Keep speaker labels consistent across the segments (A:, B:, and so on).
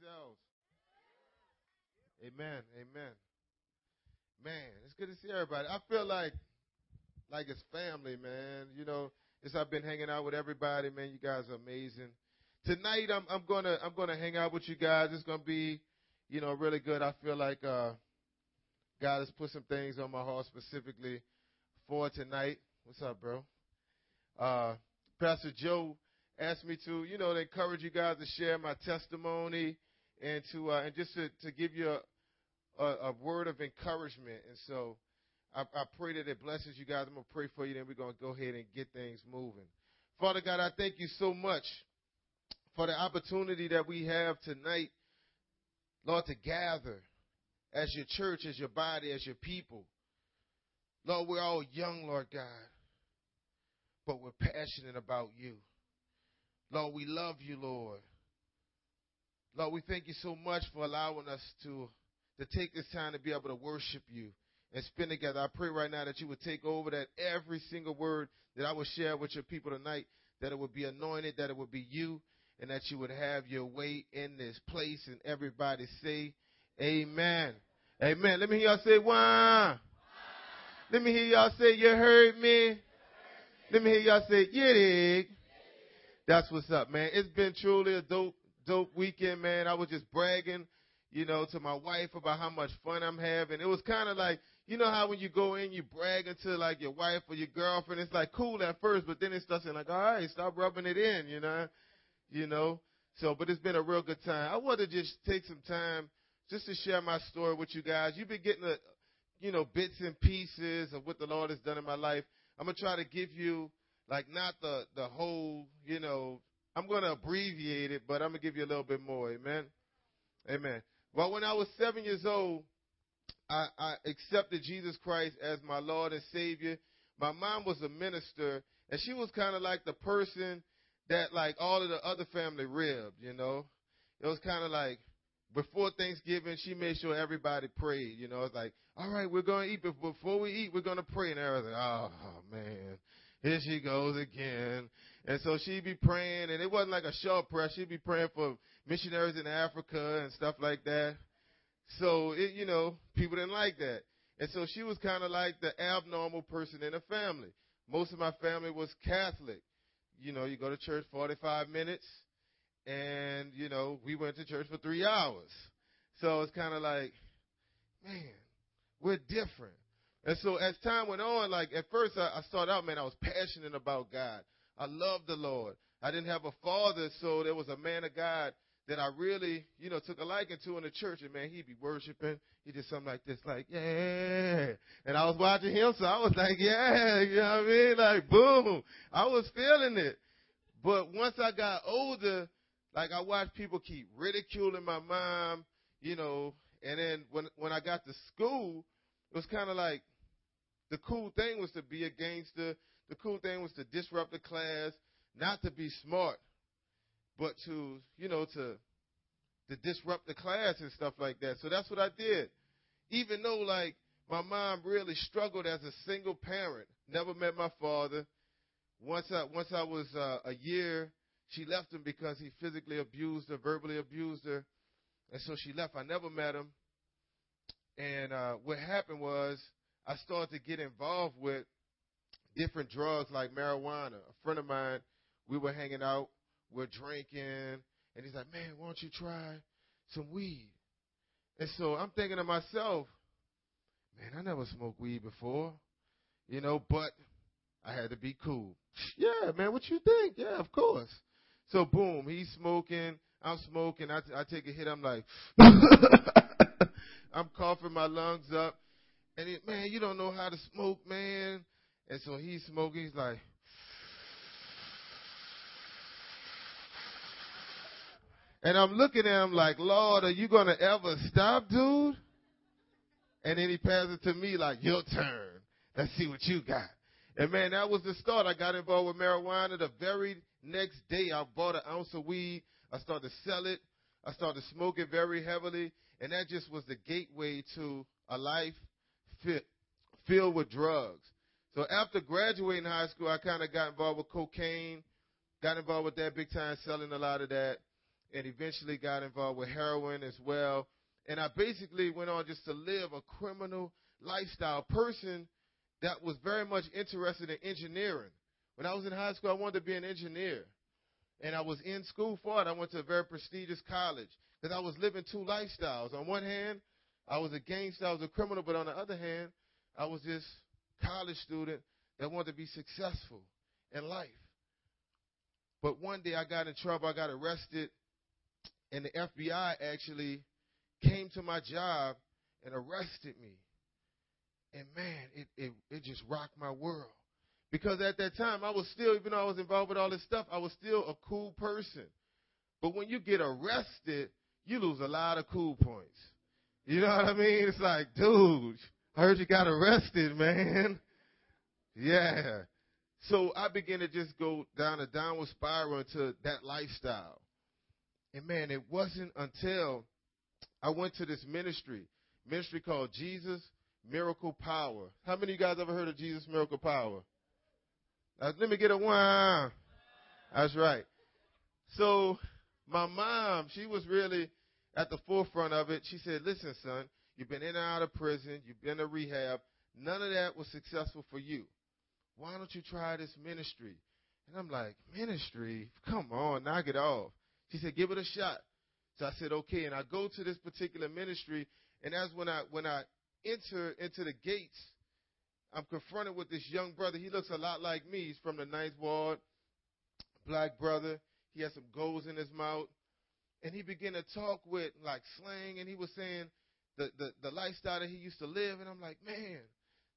A: yourselves. Amen. Amen. Man, it's good to see everybody. I feel like like it's family, man. You know, as I've been hanging out with everybody, man, you guys are amazing. Tonight I'm I'm gonna I'm gonna hang out with you guys. It's gonna be, you know, really good. I feel like uh God has put some things on my heart specifically for tonight. What's up, bro? Uh Pastor Joe asked me to, you know, to encourage you guys to share my testimony and to uh, and just to, to give you a, a, a word of encouragement. And so I, I pray that it blesses you guys. I'm gonna pray for you, then we're gonna go ahead and get things moving. Father God, I thank you so much for the opportunity that we have tonight, Lord, to gather as your church, as your body, as your people. Lord, we're all young, Lord God, but we're passionate about you. Lord, we love you, Lord. Lord, we thank you so much for allowing us to, to take this time to be able to worship you and spend together. I pray right now that you would take over that every single word that I will share with your people tonight, that it would be anointed, that it would be you, and that you would have your way in this place. And everybody say, Amen. Amen. Let me hear y'all say, Wah. Let me hear y'all say, You heard me. Let me hear y'all say, Yeah. That's what's up, man. It's been truly a dope, dope weekend, man. I was just bragging, you know, to my wife about how much fun I'm having. It was kind of like, you know how when you go in, you bragging to like your wife or your girlfriend. It's like cool at first, but then it starts saying like, all right, stop rubbing it in, you know, you know. So, but it's been a real good time. I want to just take some time just to share my story with you guys. You've been getting a, you know, bits and pieces of what the Lord has done in my life. I'm gonna try to give you like not the the whole, you know, I'm going to abbreviate it, but I'm going to give you a little bit more. Amen. Amen. Well, when I was seven years old, I, I accepted Jesus Christ as my Lord and Savior. My mom was a minister, and she was kind of like the person that, like, all of the other family ribbed, you know. It was kind of like before Thanksgiving, she made sure everybody prayed. You know, it's like, all right, we're going to eat, but before we eat, we're going to pray. And everything. Oh, man. Here she goes again. And so she'd be praying, and it wasn't like a short prayer. She'd be praying for missionaries in Africa and stuff like that. So, it, you know, people didn't like that. And so she was kind of like the abnormal person in the family. Most of my family was Catholic. You know, you go to church 45 minutes, and, you know, we went to church for three hours. So it's kind of like, man, we're different. And so as time went on, like at first I, I started out, man, I was passionate about God. I loved the Lord. I didn't have a father, so there was a man of God that I really, you know, took a liking to in the church. And man, he'd be worshiping. He did something like this, like, yeah. And I was watching him, so I was like, yeah, you know what I mean? Like, boom. I was feeling it. But once I got older, like I watched people keep ridiculing my mom, you know, and then when when I got to school, it was kind of like the cool thing was to be a gangster. The cool thing was to disrupt the class, not to be smart, but to, you know, to to disrupt the class and stuff like that. So that's what I did. Even though like my mom really struggled as a single parent, never met my father. Once I once I was uh, a year, she left him because he physically abused her, verbally abused her, and so she left. I never met him. And uh, what happened was I started to get involved with different drugs like marijuana. A friend of mine, we were hanging out, we're drinking, and he's like, "Man, why don't you try some weed?" And so I'm thinking to myself, "Man, I never smoked weed before, you know, but I had to be cool." Yeah, man, what you think? Yeah, of course. So boom, he's smoking, I'm smoking. I, I take a hit. I'm like, I'm coughing my lungs up. And he, man, you don't know how to smoke, man. And so he's smoking. He's like, and I'm looking at him like, Lord, are you gonna ever stop, dude? And then he passes it to me like, your turn. Let's see what you got. And man, that was the start. I got involved with marijuana. The very next day, I bought an ounce of weed. I started to sell it. I started smoking very heavily. And that just was the gateway to a life fit, filled with drugs. So after graduating high school, I kind of got involved with cocaine, got involved with that big time, selling a lot of that. and eventually got involved with heroin as well. And I basically went on just to live a criminal lifestyle. Person that was very much interested in engineering. When I was in high school, I wanted to be an engineer. And I was in school for it. I went to a very prestigious college because I was living two lifestyles. On one hand, I was a gangster, I was a criminal, but on the other hand, I was this college student that wanted to be successful in life. But one day I got in trouble, I got arrested, and the FBI actually came to my job and arrested me. And man, it, it, it just rocked my world. Because at that time, I was still, even though I was involved with all this stuff, I was still a cool person. But when you get arrested, you lose a lot of cool points. You know what I mean? It's like, dude, I heard you got arrested, man. Yeah. So I began to just go down a downward spiral into that lifestyle. And man, it wasn't until I went to this ministry, ministry called Jesus Miracle Power. How many of you guys ever heard of Jesus Miracle Power? Uh, let me get a one. That's right. So my mom, she was really at the forefront of it. She said, "Listen, son, you've been in and out of prison, you've been to rehab. None of that was successful for you. Why don't you try this ministry?" And I'm like, "Ministry? Come on, knock it off." She said, "Give it a shot." So I said, "Okay." And I go to this particular ministry, and that's when I when I enter into the gates, I'm confronted with this young brother. He looks a lot like me. He's from the ninth ward, black brother. He has some goals in his mouth. And he began to talk with like slang, and he was saying the, the, lifestyle that he used to live. And I'm like, man,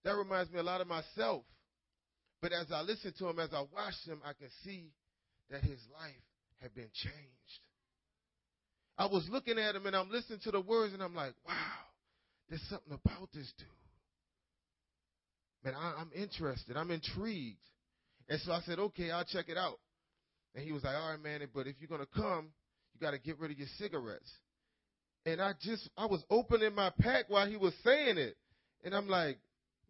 A: that reminds me a lot of myself. But as I listen to him, as I watch him, I can see that his life had been changed. I was looking at him and I'm listening to the words, and I'm like, wow, there's something about this dude. Man, I, am interested. I'm intrigued. And so I said, okay, I'll check it out. And he was like, all right, man, but if you're going to come, you got to get rid of your cigarettes. And I just, I was opening my pack while he was saying it. And I'm like,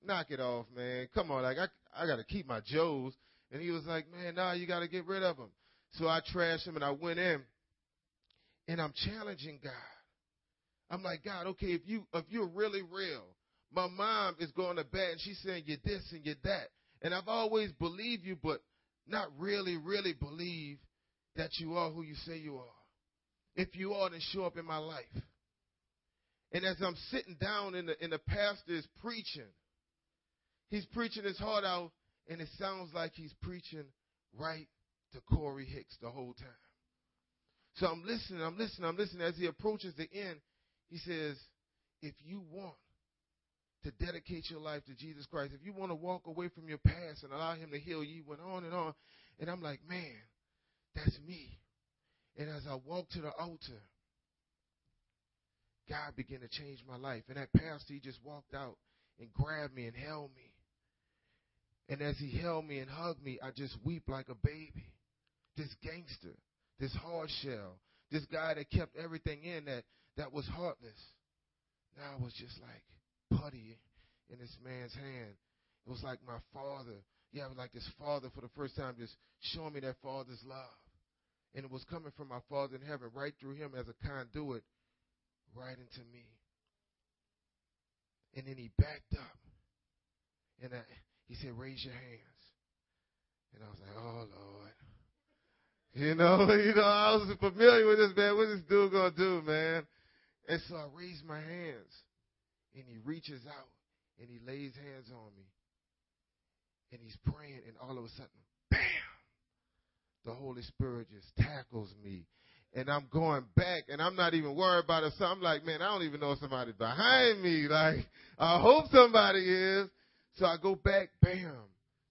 A: knock it off, man. Come on. Like, I, I got to keep my Joes. And he was like, man, nah, you got to get rid of them. So I trashed him and I went in. And I'm challenging God. I'm like, God, okay, if you if you're really real, my mom is going to bed and she's saying you're this and you're that. And I've always believed you, but not really, really believe that you are who you say you are. If you are, to show up in my life. And as I'm sitting down in the in the pastor is preaching, he's preaching his heart out, and it sounds like he's preaching right to Corey Hicks the whole time. So I'm listening, I'm listening, I'm listening. As he approaches the end, he says, if you want to dedicate your life to Jesus Christ, if you want to walk away from your past and allow Him to heal you, went on and on. And I'm like, man, that's me. And as I walked to the altar, God began to change my life. And that pastor, he just walked out and grabbed me and held me. And as he held me and hugged me, I just weep like a baby. This gangster, this hard shell, this guy that kept everything in that that was heartless now I was just like putty in this man's hand. It was like my father. Yeah, it was like this father for the first time just showing me that father's love. And it was coming from my father in heaven right through him as a conduit right into me. And then he backed up. And I, he said, Raise your hands. And I was like, Oh, Lord. You know, you know, I was familiar with this man. What's this dude gonna do, man? And so I raise my hands, and he reaches out, and he lays hands on me, and he's praying, and all of a sudden! The Holy Spirit just tackles me. And I'm going back, and I'm not even worried about it. So I'm like, man, I don't even know if somebody's behind me. Like, I hope somebody is. So I go back, bam!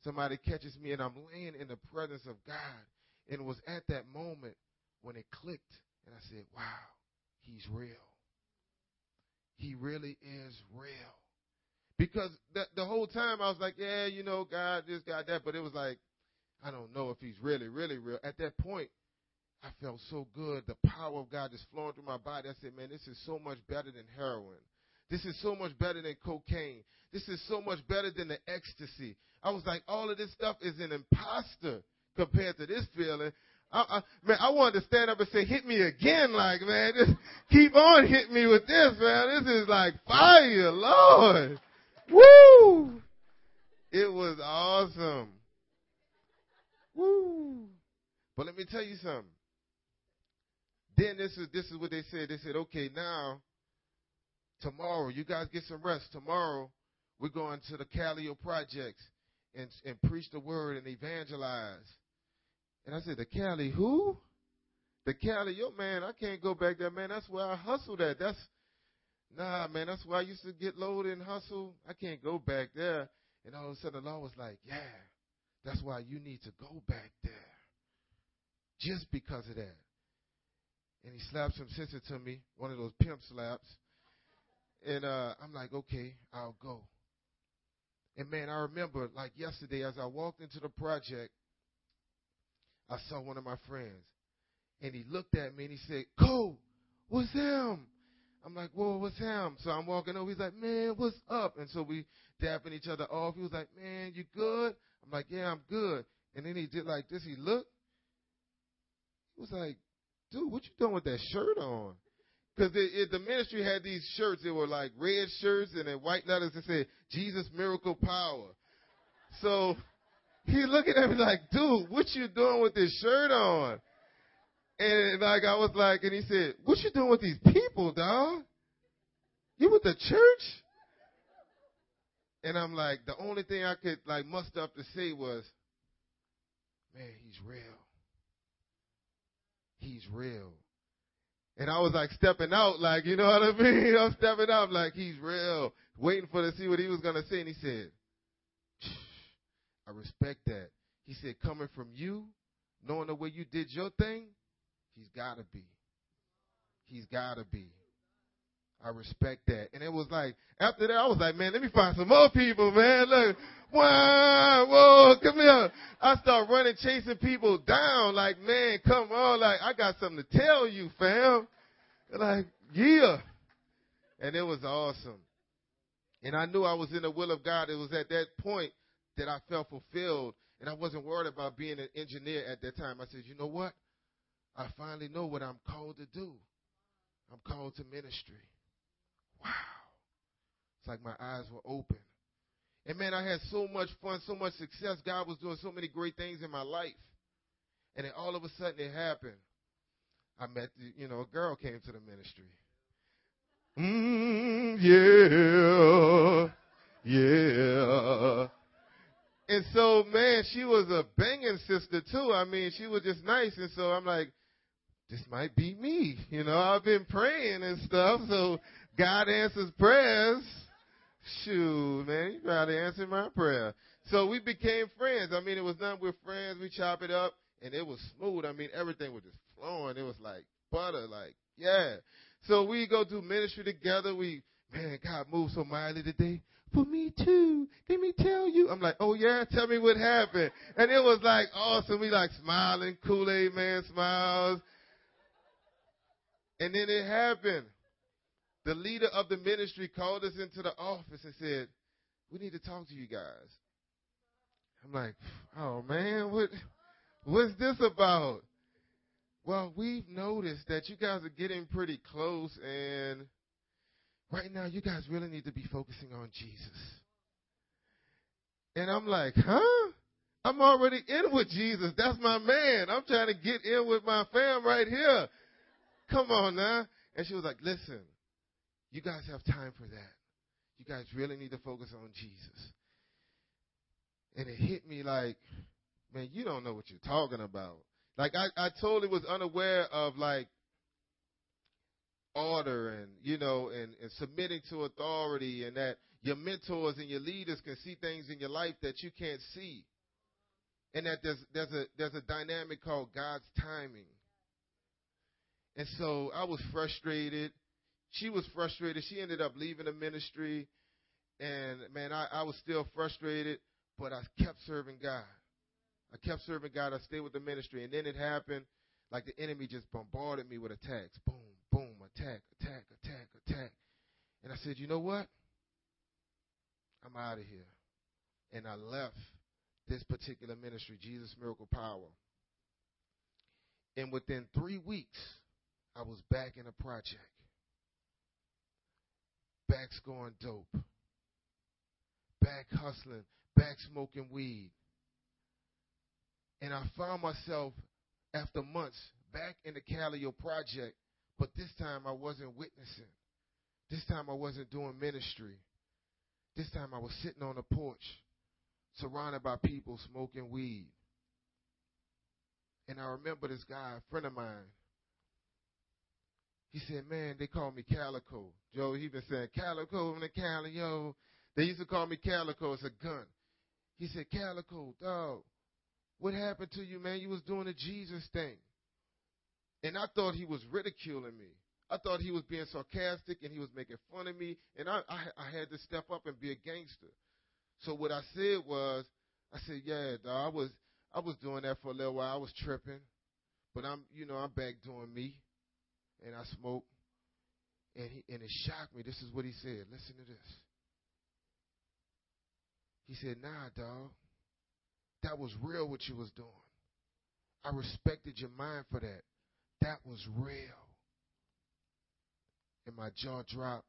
A: Somebody catches me, and I'm laying in the presence of God. And it was at that moment when it clicked, and I said, wow, he's real. He really is real. Because the, the whole time I was like, yeah, you know, God, this, God, that. But it was like, I don't know if he's really, really real. At that point, I felt so good. The power of God is flowing through my body. I said, man, this is so much better than heroin. This is so much better than cocaine. This is so much better than the ecstasy. I was like, all of this stuff is an imposter compared to this feeling. I, I, man, I wanted to stand up and say, hit me again, like, man, just keep on hitting me with this, man. This is like fire, Lord. Woo! It was awesome. Woo! But let me tell you something. Then this is this is what they said. They said, okay, now tomorrow you guys get some rest. Tomorrow we're going to the Calio projects and and preach the word and evangelize. And I said, the Cali who? The Cali, yo man, I can't go back there, man. That's where I hustled at. That's nah, man. That's where I used to get loaded and hustle. I can't go back there. And all of a sudden, the Lord was like, yeah, that's why you need to go back there. Just because of that. And he slapped some sense into me, one of those pimp slaps. And uh, I'm like, okay, I'll go. And man, I remember like yesterday as I walked into the project, I saw one of my friends. And he looked at me and he said, Cole, what's him? I'm like, whoa, what's him? So I'm walking over. He's like, man, what's up? And so we dapping each other off. He was like, man, you good? I'm like, yeah, I'm good. And then he did like this. He looked. He was like, dude, what you doing with that shirt on? Because the ministry had these shirts. They were like red shirts and in white letters that said Jesus Miracle Power. So he looking at me like, dude, what you doing with this shirt on? And like I was like, and he said, what you doing with these people, dog? You with the church? And I'm like, the only thing I could like muster up to say was, man, he's real. He's real. And I was like stepping out, like, you know what I mean? I'm stepping out like he's real, waiting for to see what he was gonna say. And he said, I respect that. He said, coming from you, knowing the way you did your thing, he's gotta be. He's gotta be. I respect that. And it was like, after that, I was like, man, let me find some more people, man. Look, whoa, whoa, come here. I start running, chasing people down. Like, man, come on. Like, I got something to tell you, fam. Like, yeah. And it was awesome. And I knew I was in the will of God. It was at that point that I felt fulfilled. And I wasn't worried about being an engineer at that time. I said, you know what? I finally know what I'm called to do. I'm called to ministry. Wow. It's like my eyes were open. And man, I had so much fun, so much success. God was doing so many great things in my life. And then all of a sudden it happened. I met, you know, a girl came to the ministry. Mm, yeah, yeah. And so, man, she was a banging sister too. I mean, she was just nice. And so I'm like, this might be me. You know, I've been praying and stuff. So God answers prayers. Shoot, man, you gotta answer my prayer. So we became friends. I mean, it was done with friends. We chop it up, and it was smooth. I mean, everything was just flowing. It was like butter, like yeah. So we go do ministry together. We man, God moved so mightily today. For me too. Let me tell you. I'm like, oh yeah, tell me what happened. And it was like awesome. We like smiling, Kool-Aid man smiles. And then it happened the leader of the ministry called us into the office and said, We need to talk to you guys. I'm like, Oh man, what what's this about? Well, we've noticed that you guys are getting pretty close and right now you guys really need to be focusing on Jesus. And I'm like, huh? I'm already in with Jesus. That's my man. I'm trying to get in with my fam right here. Come on now. And she was like, listen, you guys have time for that. You guys really need to focus on Jesus. And it hit me like, man, you don't know what you're talking about. Like I, I totally was unaware of like order and you know and, and submitting to authority and that your mentors and your leaders can see things in your life that you can't see. And that there's there's a there's a dynamic called God's timing. And so I was frustrated she was frustrated. She ended up leaving the ministry. And man, I, I was still frustrated, but I kept serving God. I kept serving God. I stayed with the ministry. And then it happened like the enemy just bombarded me with attacks. Boom, boom, attack, attack, attack, attack. And I said, you know what? I'm out of here. And I left this particular ministry, Jesus Miracle Power. And within three weeks, I was back in a project. Back scoring dope. Back hustling. Back smoking weed. And I found myself, after months, back in the Calio project, but this time I wasn't witnessing. This time I wasn't doing ministry. This time I was sitting on a porch, surrounded by people smoking weed. And I remember this guy, a friend of mine. He said, Man, they call me Calico. Joe, he been saying, Calico in the Cali, yo. They used to call me Calico. It's a gun. He said, Calico, dog, what happened to you, man? You was doing the Jesus thing. And I thought he was ridiculing me. I thought he was being sarcastic and he was making fun of me. And I, I, I had to step up and be a gangster. So what I said was, I said, yeah, dog, I was, I was doing that for a little while. I was tripping, but I'm, you know, I'm back doing me, and I smoke. And he, and it shocked me. This is what he said. Listen to this. He said, Nah, dog, that was real what you was doing. I respected your mind for that. That was real. And my jaw dropped.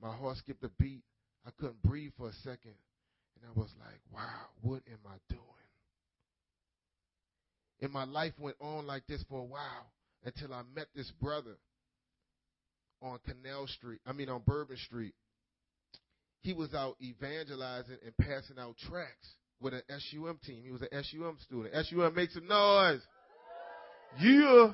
A: My heart skipped a beat. I couldn't breathe for a second. And I was like, wow, what am I doing? And my life went on like this for a while until I met this brother on Canal Street, I mean on Bourbon Street. He was out evangelizing and passing out tracts with an SUM team. He was an SUM student. SUM make some noise. Yeah.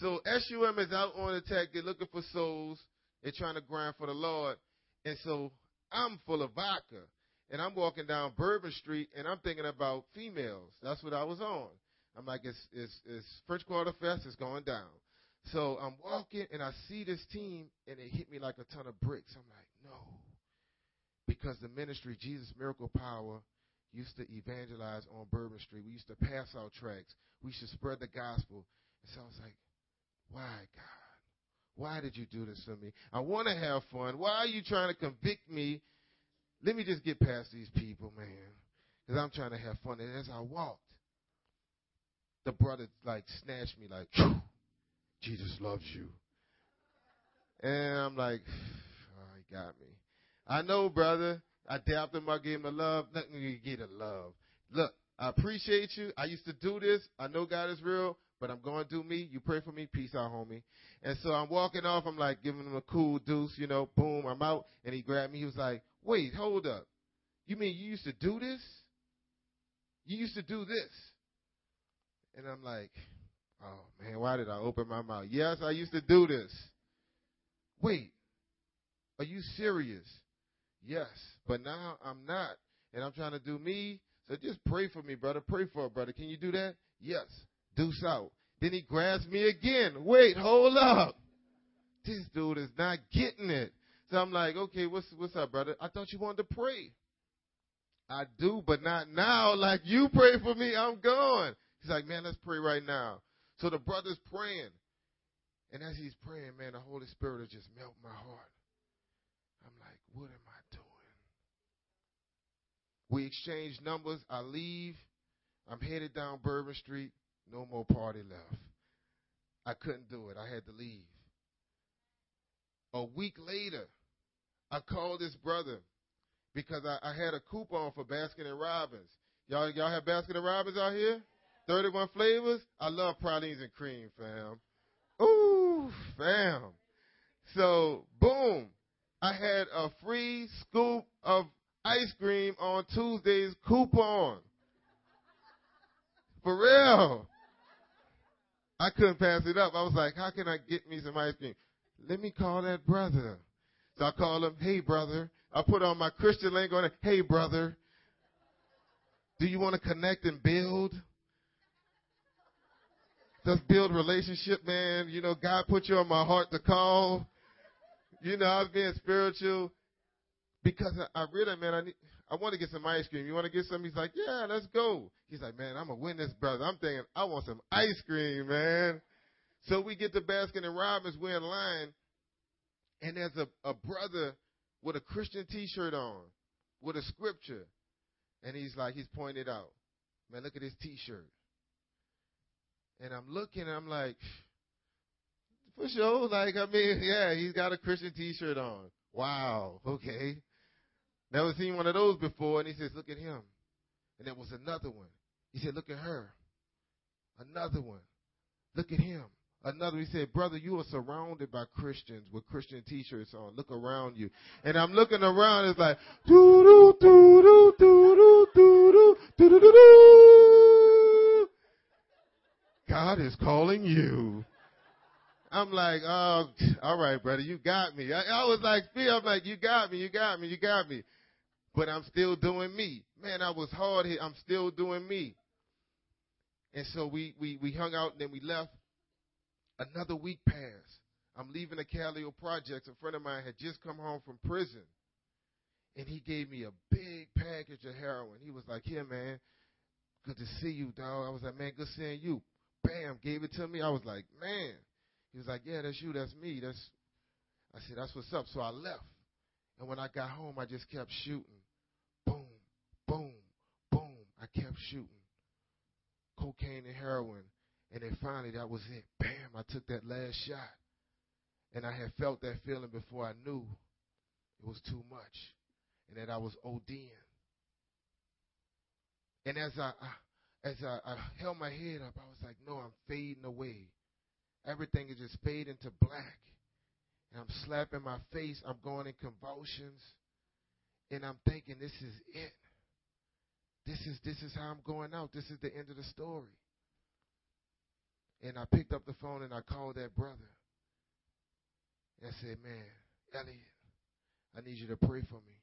A: So SUM is out on attack. They're looking for souls. They're trying to grind for the Lord. And so I'm full of vodka. And I'm walking down Bourbon Street and I'm thinking about females. That's what I was on. I'm like, it's, it's, it's French Quarter Fest, it's going down. So I'm walking and I see this team and it hit me like a ton of bricks. I'm like, no. Because the ministry, Jesus Miracle Power, used to evangelize on Bourbon Street. We used to pass out tracts. We should spread the gospel. And so I was like, why, God? Why did you do this to me? I want to have fun. Why are you trying to convict me? Let me just get past these people, man. Because I'm trying to have fun. And as I walked, the brother like snatched me like, Jesus loves you. And I'm like, oh, he got me. I know, brother. I dabbed him. I gave him the love. Nothing you get a love. Look, I appreciate you. I used to do this. I know God is real, but I'm going to do me. You pray for me. Peace out, homie. And so I'm walking off. I'm like giving him a cool deuce, you know, boom, I'm out. And he grabbed me. He was like, wait, hold up. You mean you used to do this? You used to do this. And I'm like, oh man, why did I open my mouth? Yes, I used to do this. Wait, are you serious? Yes, but now I'm not. And I'm trying to do me. So just pray for me, brother. Pray for a brother. Can you do that? Yes. Deuce out. Then he grabs me again. Wait, hold up. This dude is not getting it. So I'm like, okay, what's what's up, brother? I thought you wanted to pray. I do, but not now. Like you pray for me, I'm going. He's like, man, let's pray right now. So the brother's praying. And as he's praying, man, the Holy Spirit will just melt my heart. I'm like, what am I doing? We exchange numbers. I leave. I'm headed down Bourbon Street. No more party left. I couldn't do it. I had to leave. A week later, I called this brother because I, I had a coupon for Baskin and Robbins. Y'all, y'all have Baskin and Robbins out here? 31 flavors. I love pralines and cream, fam. Ooh, fam. So, boom. I had a free scoop of ice cream on Tuesday's coupon. For real. I couldn't pass it up. I was like, how can I get me some ice cream? Let me call that brother. So I call him, hey brother. I put on my Christian lingo it, hey brother. Do you want to connect and build? Let's build relationship, man. You know, God put you on my heart to call. You know, I was being spiritual because I, I really, man, I need, I want to get some ice cream. You want to get some? He's like, yeah, let's go. He's like, man, I'm win this, brother. I'm thinking, I want some ice cream, man. So we get to Baskin and Robbins, we're in line, and there's a, a brother with a Christian T-shirt on, with a scripture, and he's like, he's pointed out, man, look at his T-shirt. And I'm looking, and I'm like, for sure. Like, I mean, yeah, he's got a Christian T-shirt on. Wow. Okay. Never seen one of those before. And he says, look at him. And there was another one. He said, look at her. Another one. Look at him. Another, he said, brother, you are surrounded by Christians with Christian t-shirts on. Look around you. And I'm looking around, it's like, doo doo doo doo doo doo doo doo doo doo God is calling you. I'm like, oh, all right, brother, you got me. I, I was like, I'm like, you got me, you got me, you got me. But I'm still doing me. Man, I was hard hit. I'm still doing me. And so we, we, we hung out and then we left. Another week passed. I'm leaving the Callio Projects. A friend of mine had just come home from prison. And he gave me a big package of heroin. He was like, Here, man, good to see you, dog. I was like, Man, good seeing you. Bam, gave it to me. I was like, Man. He was like, Yeah, that's you, that's me. That's I said, That's what's up. So I left. And when I got home, I just kept shooting. Boom, boom, boom. I kept shooting. Cocaine and heroin. And then finally, that was it. Bam, I took that last shot. And I had felt that feeling before I knew it was too much and that I was ODing. And as I, I as I, I held my head up, I was like, no, I'm fading away. Everything is just fading to black. And I'm slapping my face. I'm going in convulsions. And I'm thinking, this is it. This is this is how I'm going out. This is the end of the story. And I picked up the phone and I called that brother. And I said, Man, Elliot, I need you to pray for me.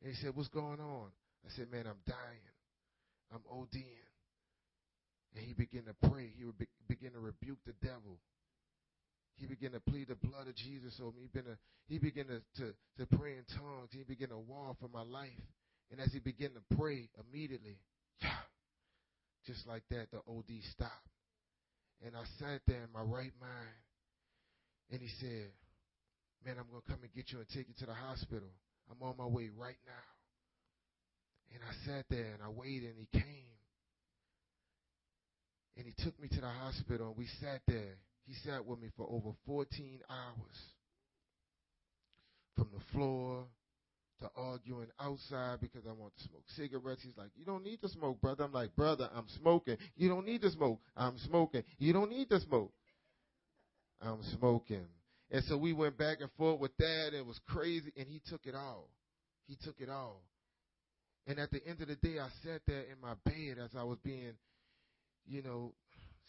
A: And he said, What's going on? I said, Man, I'm dying. I'm ODing. And he began to pray. He would be, begin to rebuke the devil. He began to plead the blood of Jesus over me. He began to, he began to, to, to pray in tongues. He began to war for my life. And as he began to pray, immediately, just like that, the OD stopped. And I sat there in my right mind. And he said, Man, I'm going to come and get you and take you to the hospital. I'm on my way right now. And I sat there and I waited and he came. And he took me to the hospital and we sat there. He sat with me for over 14 hours. From the floor to arguing outside because I want to smoke cigarettes. He's like, You don't need to smoke, brother. I'm like, Brother, I'm smoking. You don't need to smoke. I'm smoking. You don't need to smoke. I'm smoking. And so we went back and forth with that. And it was crazy. And he took it all. He took it all. And at the end of the day, I sat there in my bed as I was being, you know,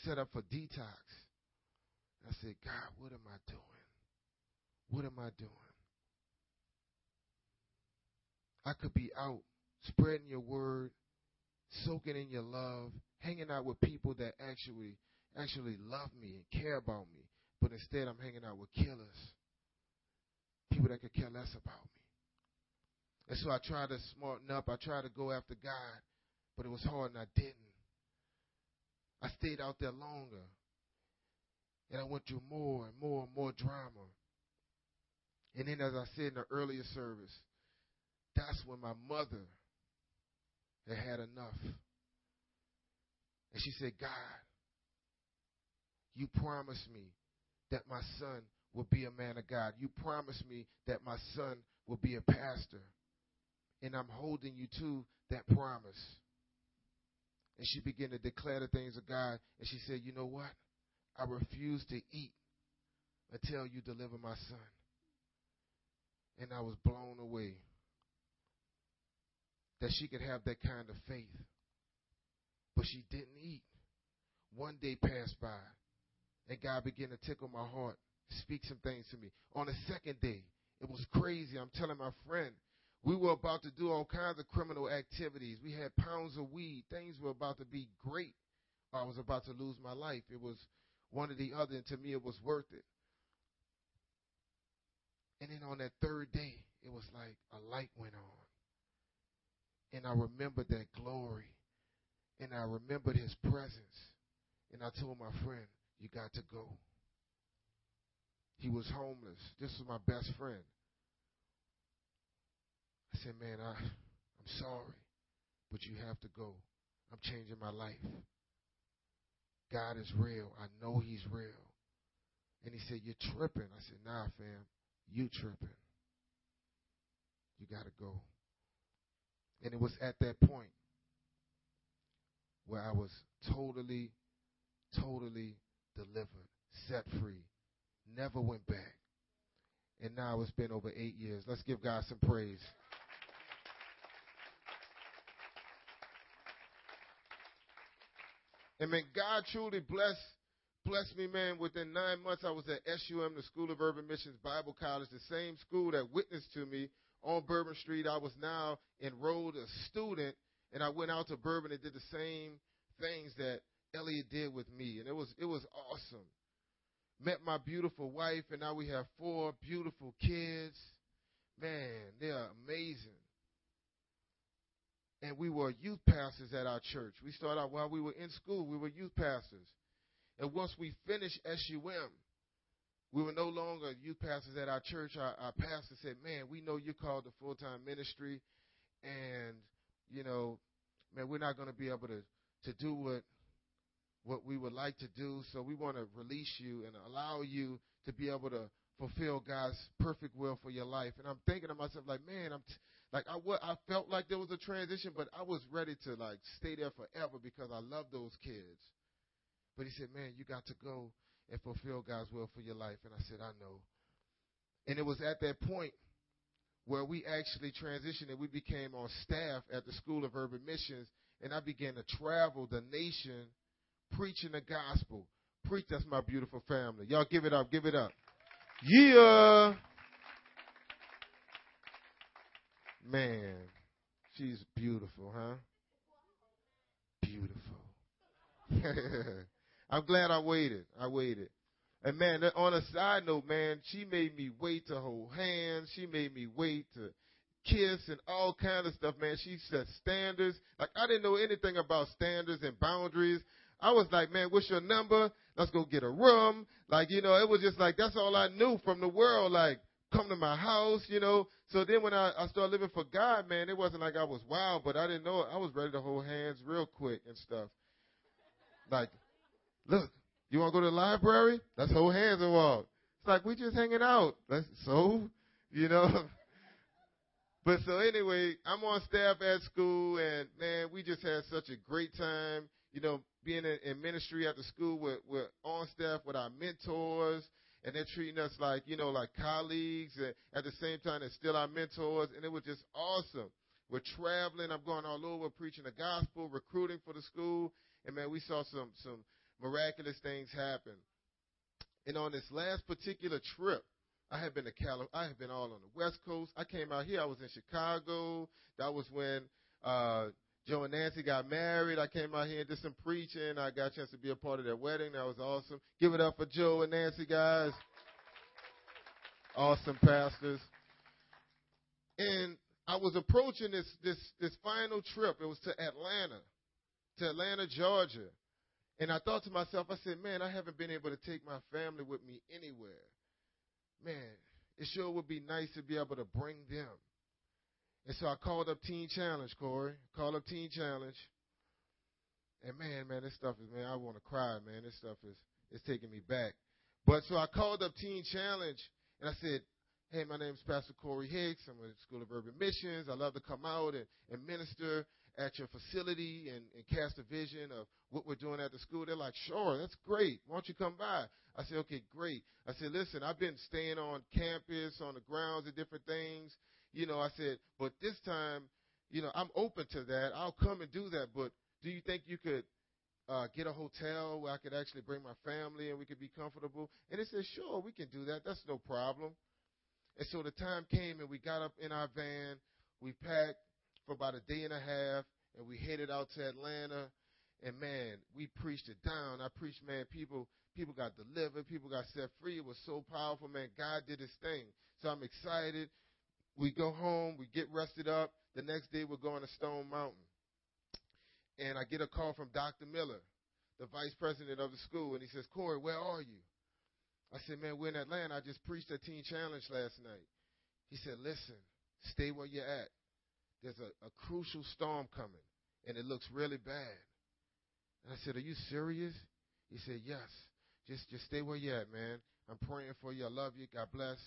A: set up for detox. I said, God, what am I doing? What am I doing? I could be out spreading your word, soaking in your love, hanging out with people that actually actually love me and care about me. But instead I'm hanging out with killers. People that could care less about me. And so I tried to smarten up. I tried to go after God, but it was hard and I didn't. I stayed out there longer. And I went through more and more and more drama. And then, as I said in the earlier service, that's when my mother had had enough. And she said, God, you promised me that my son will be a man of God. You promised me that my son will be a pastor. And I'm holding you to that promise. And she began to declare the things of God. And she said, You know what? I refuse to eat until you deliver my son. And I was blown away that she could have that kind of faith. But she didn't eat. One day passed by, and God began to tickle my heart, speak some things to me. On the second day, it was crazy. I'm telling my friend, we were about to do all kinds of criminal activities. We had pounds of weed. Things were about to be great. I was about to lose my life. It was one or the other, and to me, it was worth it. And then on that third day, it was like a light went on. And I remembered that glory. And I remembered his presence. And I told my friend, You got to go. He was homeless. This was my best friend. I said, Man, I, I'm sorry, but you have to go. I'm changing my life. God is real. I know He's real. And he said, You're tripping. I said, Nah, fam, you tripping. You got to go. And it was at that point where I was totally, totally delivered, set free, never went back. And now it's been over eight years. Let's give God some praise. And man, God truly blessed blessed me, man. Within nine months, I was at SUM, the School of Urban Missions Bible College, the same school that witnessed to me on Bourbon Street. I was now enrolled a student, and I went out to Bourbon and did the same things that Elliot did with me, and it was it was awesome. Met my beautiful wife, and now we have four beautiful kids. Man, they are amazing. And we were youth pastors at our church. We started out while we were in school. We were youth pastors. And once we finished SUM, we were no longer youth pastors at our church. Our, our pastor said, Man, we know you're called to full time ministry, and, you know, man, we're not going to be able to, to do what, what we would like to do. So we want to release you and allow you to be able to fulfill God's perfect will for your life. And I'm thinking to myself, like, man, I'm t- like I, w- I felt like there was a transition, but I was ready to like stay there forever because I love those kids. But he said, Man, you got to go and fulfill God's will for your life. And I said, I know. And it was at that point where we actually transitioned and we became on staff at the School of Urban Missions. And I began to travel the nation preaching the gospel. Preach, that's my beautiful family. Y'all give it up, give it up. Yeah. Man, she's beautiful, huh? Beautiful. I'm glad I waited. I waited. And man, on a side note, man, she made me wait to hold hands. She made me wait to kiss and all kind of stuff, man. She set standards. Like I didn't know anything about standards and boundaries. I was like, man, what's your number? Let's go get a room. Like, you know, it was just like that's all I knew from the world. Like, come to my house, you know. So then when I, I started living for God, man, it wasn't like I was wild, but I didn't know I was ready to hold hands real quick and stuff. Like, Look, you want to go to the library? Let's hold hands and walk. It's like we just hanging out. So, you know. but so anyway, I'm on staff at school, and man, we just had such a great time. You know, being in, in ministry at the school, we're, we're on staff with our mentors, and they're treating us like you know, like colleagues, and at the same time, they're still our mentors, and it was just awesome. We're traveling. I'm going all over preaching the gospel, recruiting for the school, and man, we saw some some miraculous things happen. And on this last particular trip, I had been to Cali- I had been all on the West Coast. I came out here. I was in Chicago. That was when uh, Joe and Nancy got married. I came out here and did some preaching. I got a chance to be a part of their wedding. That was awesome. Give it up for Joe and Nancy, guys. Awesome pastors. And I was approaching this this this final trip. It was to Atlanta, to Atlanta, Georgia. And I thought to myself, I said, man, I haven't been able to take my family with me anywhere. Man, it sure would be nice to be able to bring them. And so I called up Teen Challenge, Corey. Called up Teen Challenge. And man, man, this stuff is, man, I want to cry, man. This stuff is, is taking me back. But so I called up Teen Challenge and I said, hey, my name is Pastor Corey Hicks. I'm with the School of Urban Missions. I love to come out and, and minister at your facility and, and cast a vision of what we're doing at the school. They're like, sure, that's great. Why don't you come by? I said, okay, great. I said, listen, I've been staying on campus, on the grounds and different things. You know, I said, but this time, you know, I'm open to that. I'll come and do that. But do you think you could uh, get a hotel where I could actually bring my family and we could be comfortable? And they said, sure, we can do that. That's no problem. And so the time came and we got up in our van. We packed for about a day and a half, and we headed out to Atlanta. And man, we preached it down. I preached, man, people people got delivered, people got set free. It was so powerful, man. God did his thing. So I'm excited. We go home, we get rested up. The next day we're going to Stone Mountain. And I get a call from Dr. Miller, the vice president of the school, and he says, Corey, where are you? I said, man, we're in Atlanta. I just preached a teen challenge last night. He said, listen, stay where you're at there's a, a crucial storm coming, and it looks really bad. And I said, Are you serious? He said, Yes. Just just stay where you're at, man. I'm praying for you. I love you. God bless.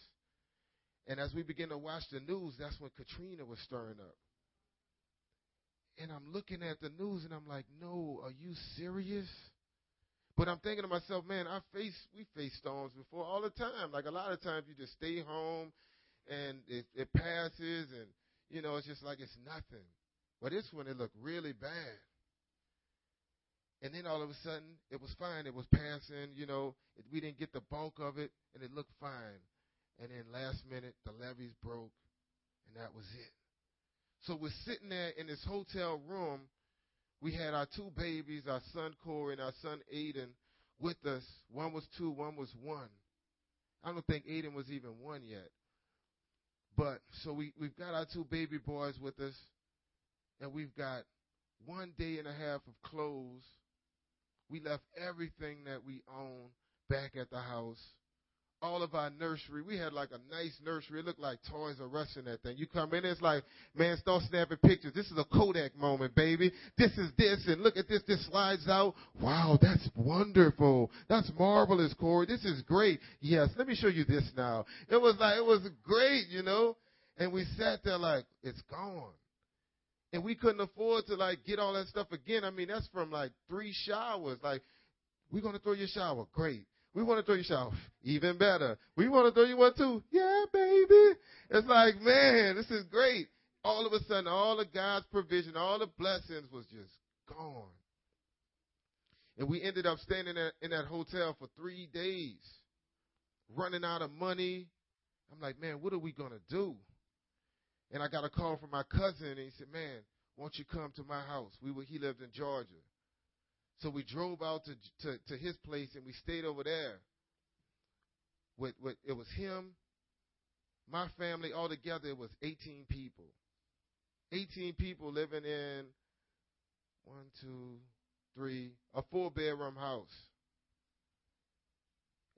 A: And as we begin to watch the news, that's when Katrina was stirring up. And I'm looking at the news and I'm like, no, are you serious? But I'm thinking to myself, man, I face we face storms before all the time. Like a lot of times you just stay home and it, it passes and you know, it's just like it's nothing. But this one it looked really bad. And then all of a sudden it was fine. It was passing, you know, it, we didn't get the bulk of it and it looked fine. And then last minute the levees broke and that was it. So we're sitting there in this hotel room. We had our two babies, our son Corey and our son Aiden, with us. One was two, one was one. I don't think Aiden was even one yet. But so we, we've got our two baby boys with us, and we've got one day and a half of clothes. We left everything that we own back at the house all of our nursery. We had like a nice nursery. It looked like Toys R Us in that thing. You come in, it's like, man, start snapping pictures. This is a Kodak moment, baby. This is this, and look at this. This slides out. Wow, that's wonderful. That's marvelous, Corey. This is great. Yes, let me show you this now. It was like, it was great, you know? And we sat there like, it's gone. And we couldn't afford to like get all that stuff again. I mean, that's from like three showers. Like, we're going to throw your shower. Great. We want to throw you shout. Even better. We want to throw you one too. Yeah, baby. It's like, man, this is great. All of a sudden, all of God's provision, all the blessings was just gone. And we ended up staying in that, in that hotel for three days, running out of money. I'm like, man, what are we going to do? And I got a call from my cousin, and he said, man, won't you come to my house? We were, he lived in Georgia. So we drove out to, to, to his place and we stayed over there. With, with, it was him, my family, all together, it was 18 people. 18 people living in one, two, three, a four bedroom house.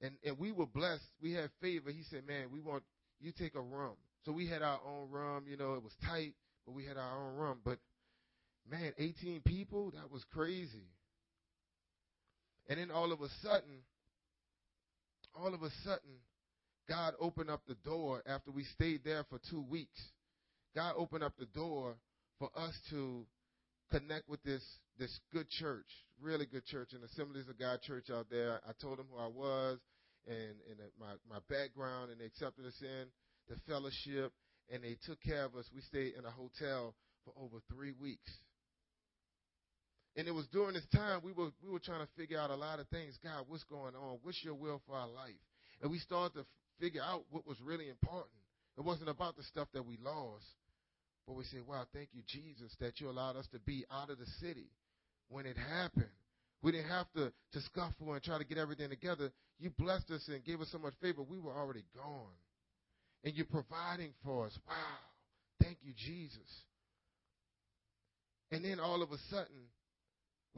A: And and we were blessed. We had favor. He said, Man, we want you take a room. So we had our own room, you know, it was tight, but we had our own room. But man, 18 people, that was crazy. And then all of a sudden, all of a sudden, God opened up the door after we stayed there for two weeks. God opened up the door for us to connect with this this good church, really good church, an Assemblies of God church out there. I told them who I was and and my my background, and they accepted us in the fellowship, and they took care of us. We stayed in a hotel for over three weeks. And it was during this time we were we were trying to figure out a lot of things. God, what's going on? What's your will for our life? And we started to figure out what was really important. It wasn't about the stuff that we lost, but we said, "Wow, thank you, Jesus, that you allowed us to be out of the city when it happened. We didn't have to to scuffle and try to get everything together. You blessed us and gave us so much favor. We were already gone, and you're providing for us. Wow, thank you, Jesus." And then all of a sudden,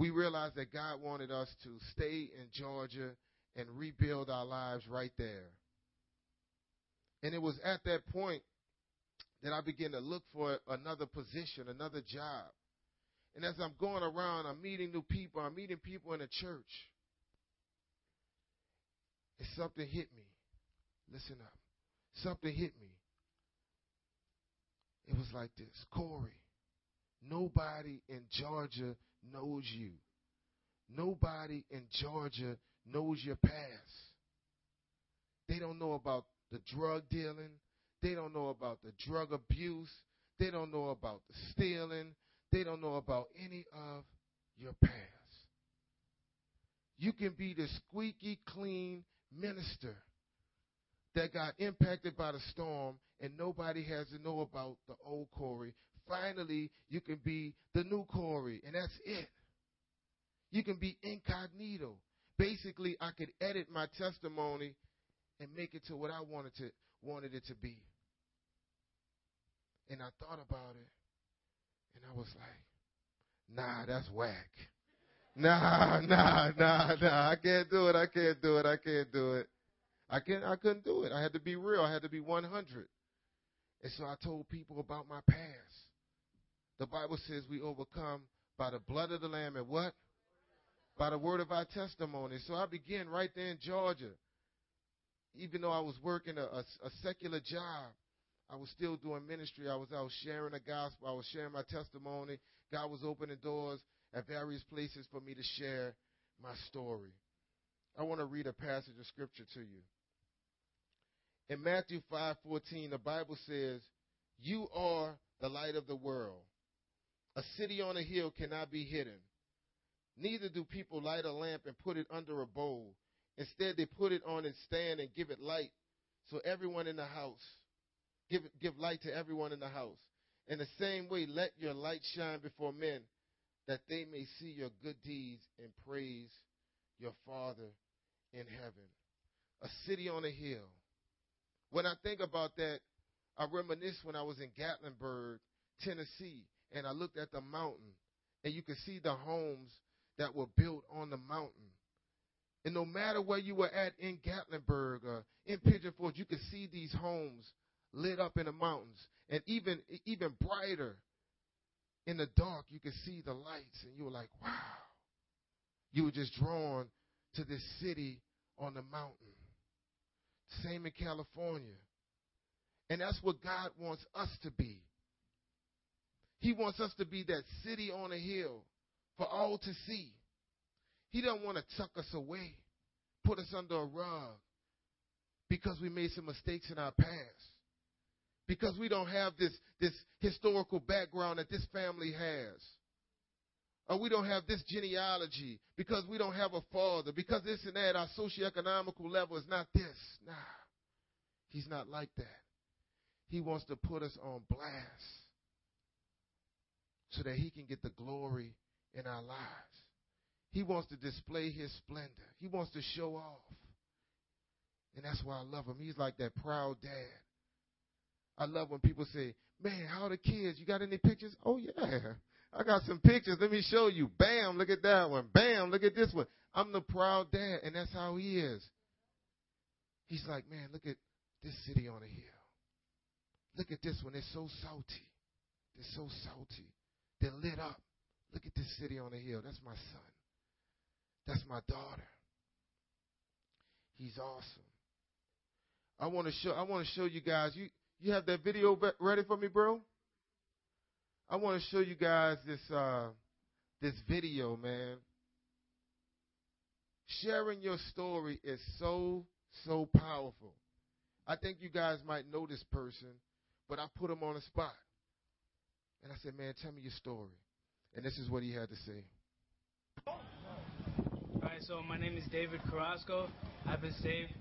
A: we realized that God wanted us to stay in Georgia and rebuild our lives right there. And it was at that point that I began to look for another position, another job. And as I'm going around, I'm meeting new people, I'm meeting people in the church. And something hit me. Listen up. Something hit me. It was like this Corey, nobody in Georgia knows you. Nobody in Georgia knows your past. They don't know about the drug dealing. They don't know about the drug abuse. They don't know about the stealing. They don't know about any of your past. You can be the squeaky clean minister that got impacted by the storm and nobody has to know about the old Corey finally you can be the new Corey, and that's it. You can be incognito. Basically, I could edit my testimony and make it to what I wanted to wanted it to be. And I thought about it, and I was like, nah, that's whack. Nah, nah, nah, nah. I can't do it. I can't do it. I can't do it. I can't I couldn't do it. I had to be real. I had to be 100. And so I told people about my past. The Bible says we overcome by the blood of the Lamb and what? by the word of our testimony. So I began right there in Georgia. Even though I was working a, a, a secular job, I was still doing ministry. I was out sharing the gospel. I was sharing my testimony. God was opening doors at various places for me to share my story. I want to read a passage of scripture to you. In Matthew 5:14, the Bible says, "You are the light of the world. A city on a hill cannot be hidden. Neither do people light a lamp and put it under a bowl. Instead, they put it on its stand and give it light, so everyone in the house give give light to everyone in the house. In the same way, let your light shine before men, that they may see your good deeds and praise your Father in heaven. A city on a hill. When I think about that, I reminisce when I was in Gatlinburg, Tennessee, and I looked at the mountain, and you could see the homes that were built on the mountain. And no matter where you were at in Gatlinburg or in Pigeon Forge, you could see these homes lit up in the mountains. And even even brighter in the dark, you could see the lights, and you were like, wow. You were just drawn to this city on the mountain. Same in California. And that's what God wants us to be. He wants us to be that city on a hill for all to see. He doesn't want to tuck us away, put us under a rug because we made some mistakes in our past. Because we don't have this, this historical background that this family has. Or we don't have this genealogy because we don't have a father. Because this and that, our socioeconomical level is not this. Nah. He's not like that. He wants to put us on blast so that he can get the glory in our lives. He wants to display his splendor. He wants to show off. And that's why I love him. He's like that proud dad. I love when people say, Man, how the kids? You got any pictures? Oh, yeah. I got some pictures. Let me show you. Bam, look at that one. Bam, look at this one. I'm the proud dad, and that's how he is. He's like, Man, look at this city on a hill. Look at this one. It's so salty. It's so salty. They're lit up. Look at this city on the hill. That's my son. That's my daughter. He's awesome. I want to show I want to show you guys. You you have that video ready for me, bro? I want to show you guys this uh this video, man. Sharing your story is so so powerful. I think you guys might know this person, but I put him on the spot. And I said, Man, tell me your story. And this is what he had to say.
B: All right, so my name is David Carrasco. I've been saved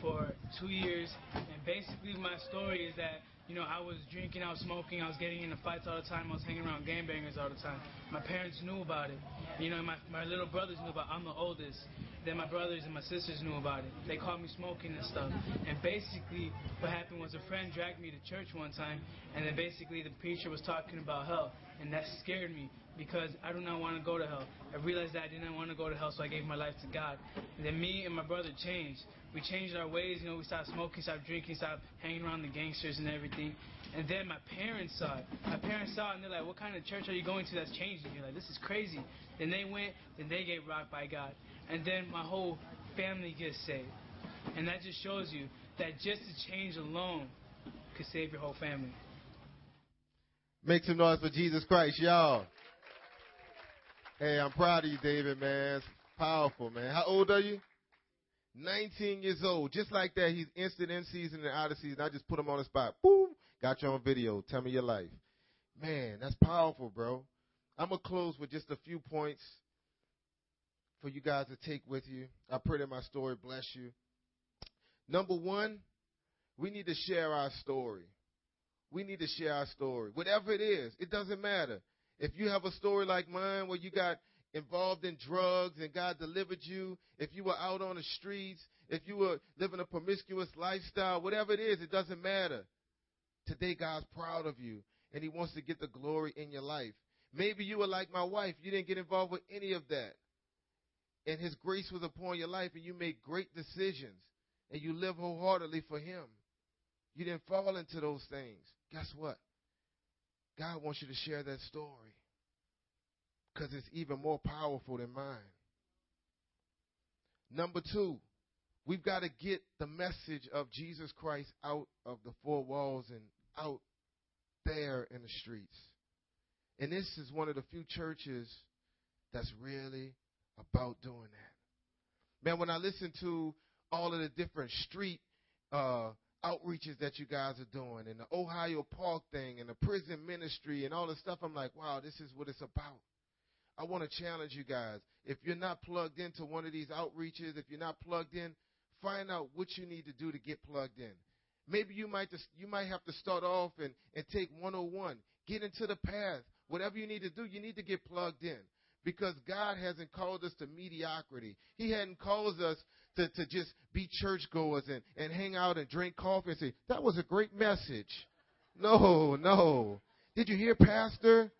B: for two years, and basically my story is that you know, I was drinking, I was smoking, I was getting into fights all the time, I was hanging around gangbangers all the time. My parents knew about it. You know, my, my little brothers knew about it. I'm the oldest. Then my brothers and my sisters knew about it. They caught me smoking and stuff. And basically, what happened was a friend dragged me to church one time, and then basically the preacher was talking about hell, and that scared me because I do not want to go to hell. I realized that I didn't want to go to hell, so I gave my life to God. And then me and my brother changed. We changed our ways. You know, we stopped smoking, stopped drinking, stopped hanging around the gangsters and everything. And then my parents saw it. My parents saw it, and they're like, "What kind of church are you going to that's changing you? Like, this is crazy." Then they went, then they get rocked by God, and then my whole family gets saved. And that just shows you that just a change alone could save your whole family.
A: Make some noise for Jesus Christ, y'all. Hey, I'm proud of you, David, man. It's powerful, man. How old are you? 19 years old. Just like that, he's instant in season and out of season. I just put him on the spot. Boom. Got you on video. Tell me your life. Man, that's powerful, bro. I'm going to close with just a few points for you guys to take with you. I pray that my story bless you. Number one, we need to share our story. We need to share our story. Whatever it is, it doesn't matter. If you have a story like mine where you got involved in drugs and God delivered you, if you were out on the streets, if you were living a promiscuous lifestyle, whatever it is, it doesn't matter. Today, God's proud of you and He wants to get the glory in your life. Maybe you were like my wife, you didn't get involved with any of that. And His grace was upon your life and you made great decisions and you live wholeheartedly for Him. You didn't fall into those things. Guess what? God wants you to share that story because it's even more powerful than mine. Number two, we've got to get the message of Jesus Christ out of the four walls and out there in the streets. And this is one of the few churches that's really about doing that. Man, when I listen to all of the different street uh, outreaches that you guys are doing and the Ohio Park thing and the prison ministry and all the stuff, I'm like, wow, this is what it's about. I want to challenge you guys. If you're not plugged into one of these outreaches, if you're not plugged in, find out what you need to do to get plugged in. Maybe you might just, you might have to start off and, and take 101. Get into the path. Whatever you need to do, you need to get plugged in. Because God hasn't called us to mediocrity. He hadn't called us to, to just be churchgoers and, and hang out and drink coffee and say, that was a great message. No, no. Did you hear, Pastor?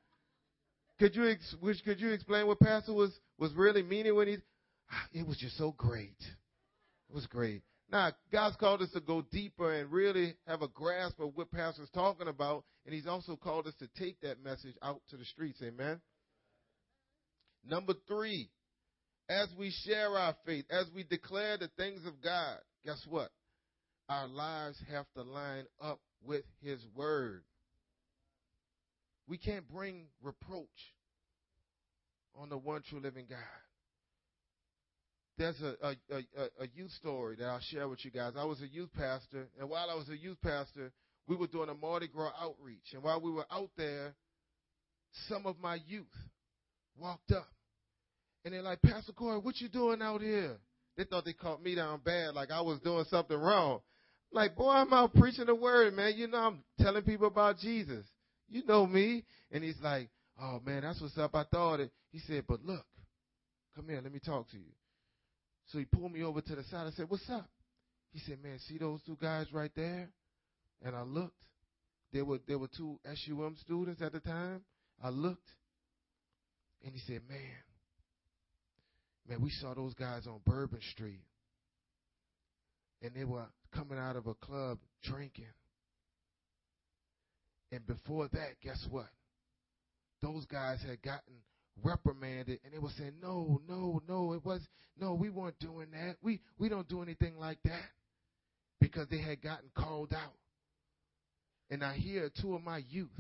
A: Could you ex- could you explain what Pastor was was really meaning when he? Ah, it was just so great. It was great. Now God's called us to go deeper and really have a grasp of what Pastor's talking about, and He's also called us to take that message out to the streets. Amen. Number three, as we share our faith, as we declare the things of God, guess what? Our lives have to line up with His Word. We can't bring reproach on the one true living God. There's a, a, a, a, youth story that I'll share with you guys. I was a youth pastor, and while I was a youth pastor, we were doing a Mardi Gras outreach. And while we were out there, some of my youth walked up. And they're like, Pastor Corey, what you doing out here? They thought they caught me down bad, like I was doing something wrong. Like, boy, I'm out preaching the word, man. You know, I'm telling people about Jesus. You know me. And he's like, oh man, that's what's up. I thought it. He said, but look, come here, let me talk to you. So he pulled me over to the side. I said, what's up? He said, man, see those two guys right there? And I looked. There were there were two SUM students at the time. I looked, and he said, man, man, we saw those guys on Bourbon Street, and they were coming out of a club drinking. And before that, guess what? Those guys had gotten reprimanded and they were saying, No, no, no, it was no, we weren't doing that. We we don't do anything like that. Because they had gotten called out. And I hear two of my youth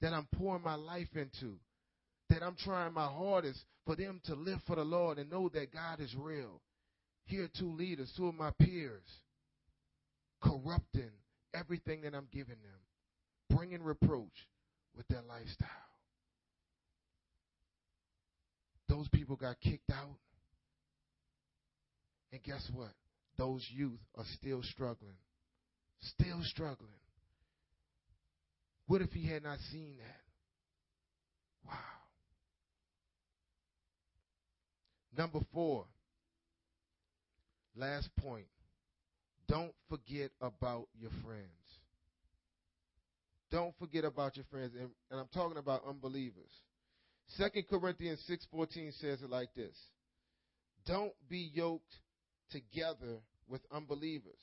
A: that I'm pouring my life into, that I'm trying my hardest for them to live for the Lord and know that God is real. Here are two leaders, two of my peers, corrupting everything that I'm giving them bringing reproach with their lifestyle. Those people got kicked out. And guess what? Those youth are still struggling. Still struggling. What if he had not seen that? Wow. Number four, last point. Don't forget about your friends. Don't forget about your friends. And, and I'm talking about unbelievers. 2 Corinthians 6:14 says it like this. Don't be yoked together with unbelievers.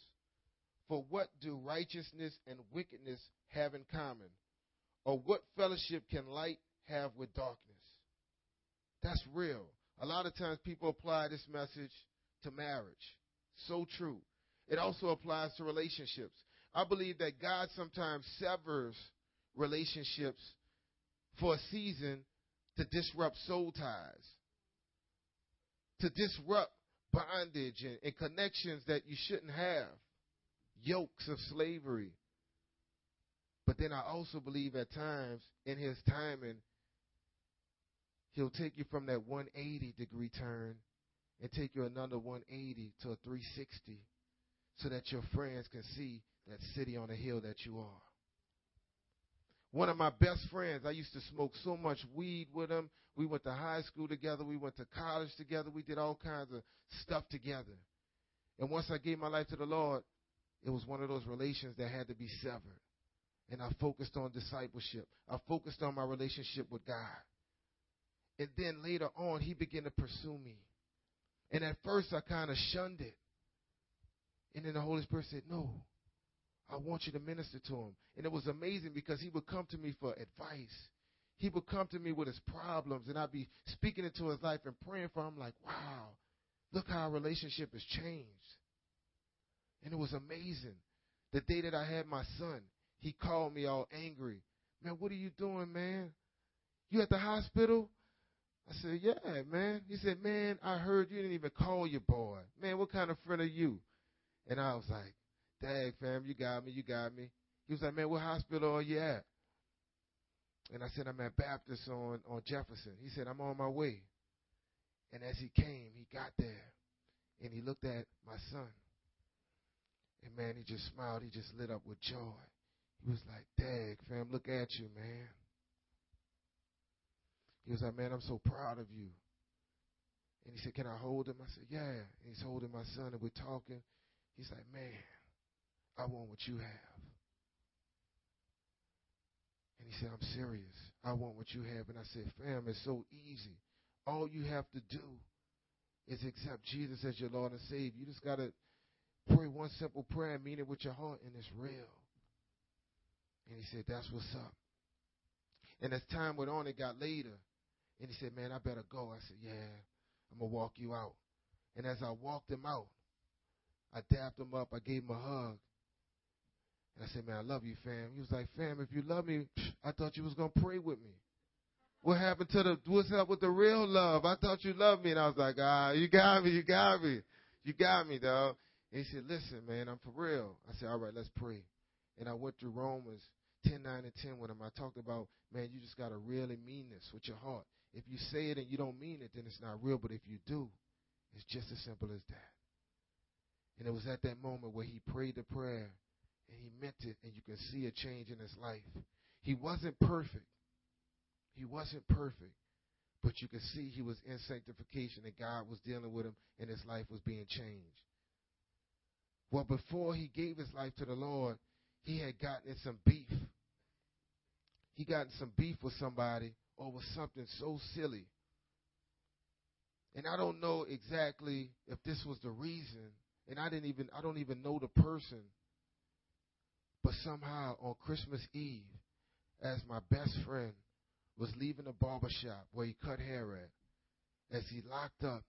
A: For what do righteousness and wickedness have in common? Or what fellowship can light have with darkness? That's real. A lot of times people apply this message to marriage. So true. It also applies to relationships. I believe that God sometimes severs relationships for a season to disrupt soul ties, to disrupt bondage and, and connections that you shouldn't have, yokes of slavery. But then I also believe at times in his timing, he'll take you from that 180 degree turn and take you another 180 to a 360 so that your friends can see that city on the hill that you are. One of my best friends, I used to smoke so much weed with him. We went to high school together. We went to college together. We did all kinds of stuff together. And once I gave my life to the Lord, it was one of those relations that had to be severed. And I focused on discipleship. I focused on my relationship with God. And then later on, he began to pursue me. And at first, I kind of shunned it. And then the Holy Spirit said, No, I want you to minister to him. And it was amazing because he would come to me for advice. He would come to me with his problems, and I'd be speaking into his life and praying for him, like, wow, Look how our relationship has changed. And it was amazing. The day that I had my son, he called me all angry. Man, what are you doing, man? You at the hospital? I said, Yeah, man. He said, Man, I heard you didn't even call your boy. Man, what kind of friend are you? And I was like, Dag, fam, you got me, you got me. He was like, Man, what hospital are you at? And I said, I'm at Baptist on, on Jefferson. He said, I'm on my way. And as he came, he got there and he looked at my son. And man, he just smiled. He just lit up with joy. He was like, Dag, fam, look at you, man. He was like, Man, I'm so proud of you. And he said, Can I hold him? I said, Yeah. And he's holding my son and we're talking. He's like, Man, I want what you have. And he said, I'm serious. I want what you have. And I said, Fam, it's so easy. All you have to do is accept Jesus as your Lord and Savior. You just got to pray one simple prayer and mean it with your heart, and it's real. And he said, That's what's up. And as time went on, it got later. And he said, Man, I better go. I said, Yeah, I'm going to walk you out. And as I walked him out, I dapped him up. I gave him a hug. And I said, Man, I love you, fam. He was like, Fam, if you love me, I thought you was going to pray with me. What happened to the, what's up with the real love? I thought you loved me. And I was like, ah, you got me, you got me. You got me, dog. And he said, listen, man, I'm for real. I said, all right, let's pray. And I went through Romans 10, 9, and 10 with him. I talked about, man, you just got to really mean this with your heart. If you say it and you don't mean it, then it's not real. But if you do, it's just as simple as that. And it was at that moment where he prayed the prayer and he meant it, and you can see a change in his life. He wasn't perfect. He wasn't perfect, but you could see he was in sanctification and God was dealing with him and his life was being changed. Well, before he gave his life to the Lord, he had gotten some beef. He got in some beef with somebody over something so silly. And I don't know exactly if this was the reason, and I didn't even I don't even know the person. But somehow on Christmas Eve, as my best friend was leaving the barber shop where he cut hair at, as he locked up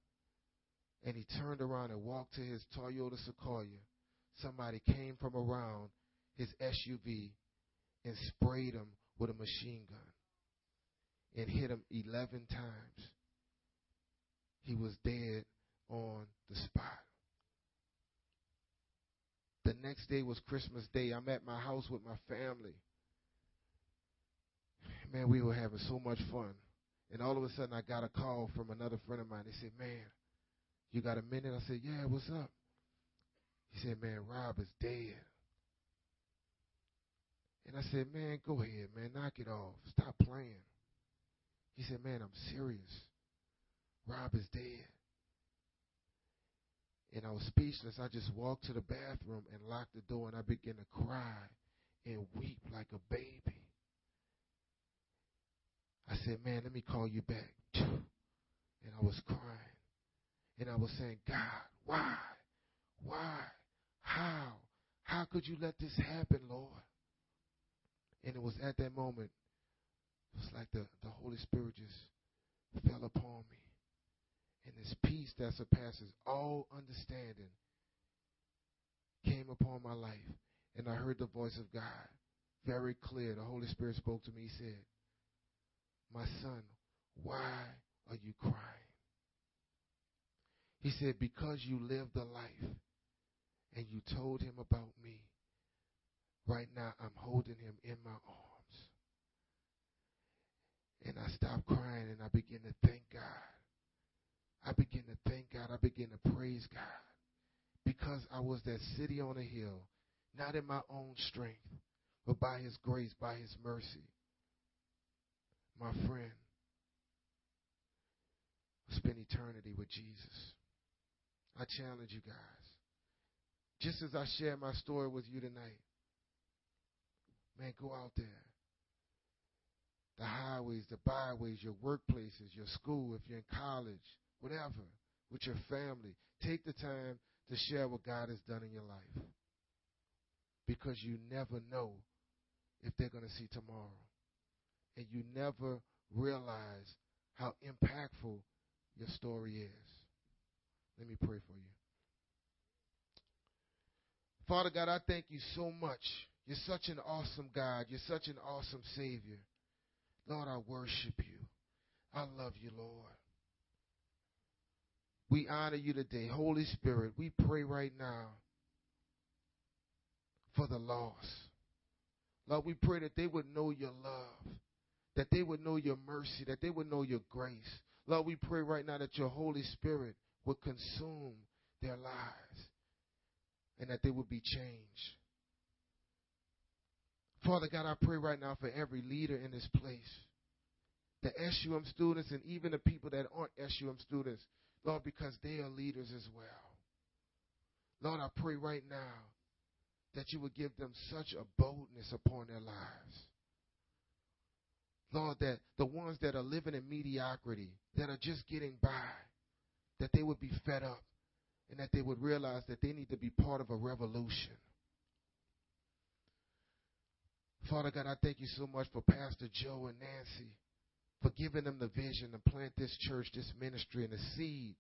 A: and he turned around and walked to his Toyota Sequoia, somebody came from around his SUV and sprayed him with a machine gun and hit him 11 times. He was dead on the spot. The next day was Christmas Day. I'm at my house with my family man, we were having so much fun. And all of a sudden, I got a call from another friend of mine. They said, man, you got a minute? I said, yeah, what's up? He said, man, Rob is dead. And I said, man, go ahead, man, knock it off. Stop playing. He said, man, I'm serious. Rob is dead. And I was speechless. I just walked to the bathroom and locked the door, and I began to cry and weep like a baby. I said, man, let me call you back. And I was crying. And I was saying, God, why? Why? How? How could you let this happen, Lord? And it was at that moment, it was like the, the Holy Spirit just fell upon me. And this peace that surpasses all understanding came upon my life. And I heard the voice of God very clear. The Holy Spirit spoke to me. He said, my son, why are you crying? He said, Because you lived a life and you told him about me. Right now, I'm holding him in my arms. And I stopped crying and I begin to thank God. I begin to thank God. I begin to praise God. Because I was that city on a hill, not in my own strength, but by his grace, by his mercy my friend, spend eternity with Jesus. I challenge you guys. Just as I share my story with you tonight, man, go out there. The highways, the byways, your workplaces, your school, if you're in college, whatever, with your family. Take the time to share what God has done in your life. Because you never know if they're going to see tomorrow and you never realize how impactful your story is. Let me pray for you. Father God, I thank you so much. You're such an awesome God. You're such an awesome Savior. Lord, I worship you. I love you, Lord. We honor you today. Holy Spirit, we pray right now for the lost. Lord, we pray that they would know your love, that they would know your mercy, that they would know your grace. Lord, we pray right now that your Holy Spirit would consume their lives and that they would be changed. Father God, I pray right now for every leader in this place, the SUM students and even the people that aren't SUM students, Lord, because they are leaders as well. Lord, I pray right now that you would give them such a boldness upon their lives. Lord, that the ones that are living in mediocrity, that are just getting by, that they would be fed up and that they would realize that they need to be part of a revolution. Father God, I thank you so much for Pastor Joe and Nancy for giving them the vision to plant this church, this ministry, and the seed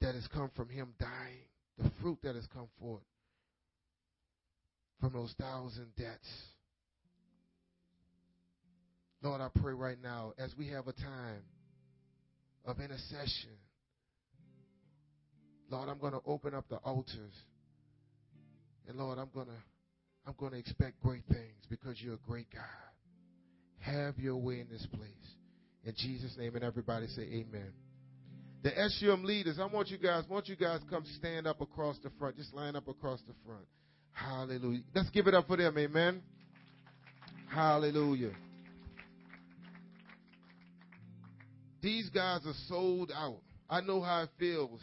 A: that has come from him dying, the fruit that has come forth from those thousand debts. Lord, I pray right now as we have a time of intercession. Lord, I'm going to open up the altars. And Lord, I'm going to I'm going to expect great things because you're a great God. Have your way in this place. In Jesus' name, and everybody say amen. The SUM leaders, I want you guys, I want you guys come stand up across the front. Just line up across the front. Hallelujah. Let's give it up for them, amen. Hallelujah. These guys are sold out. I know how it feels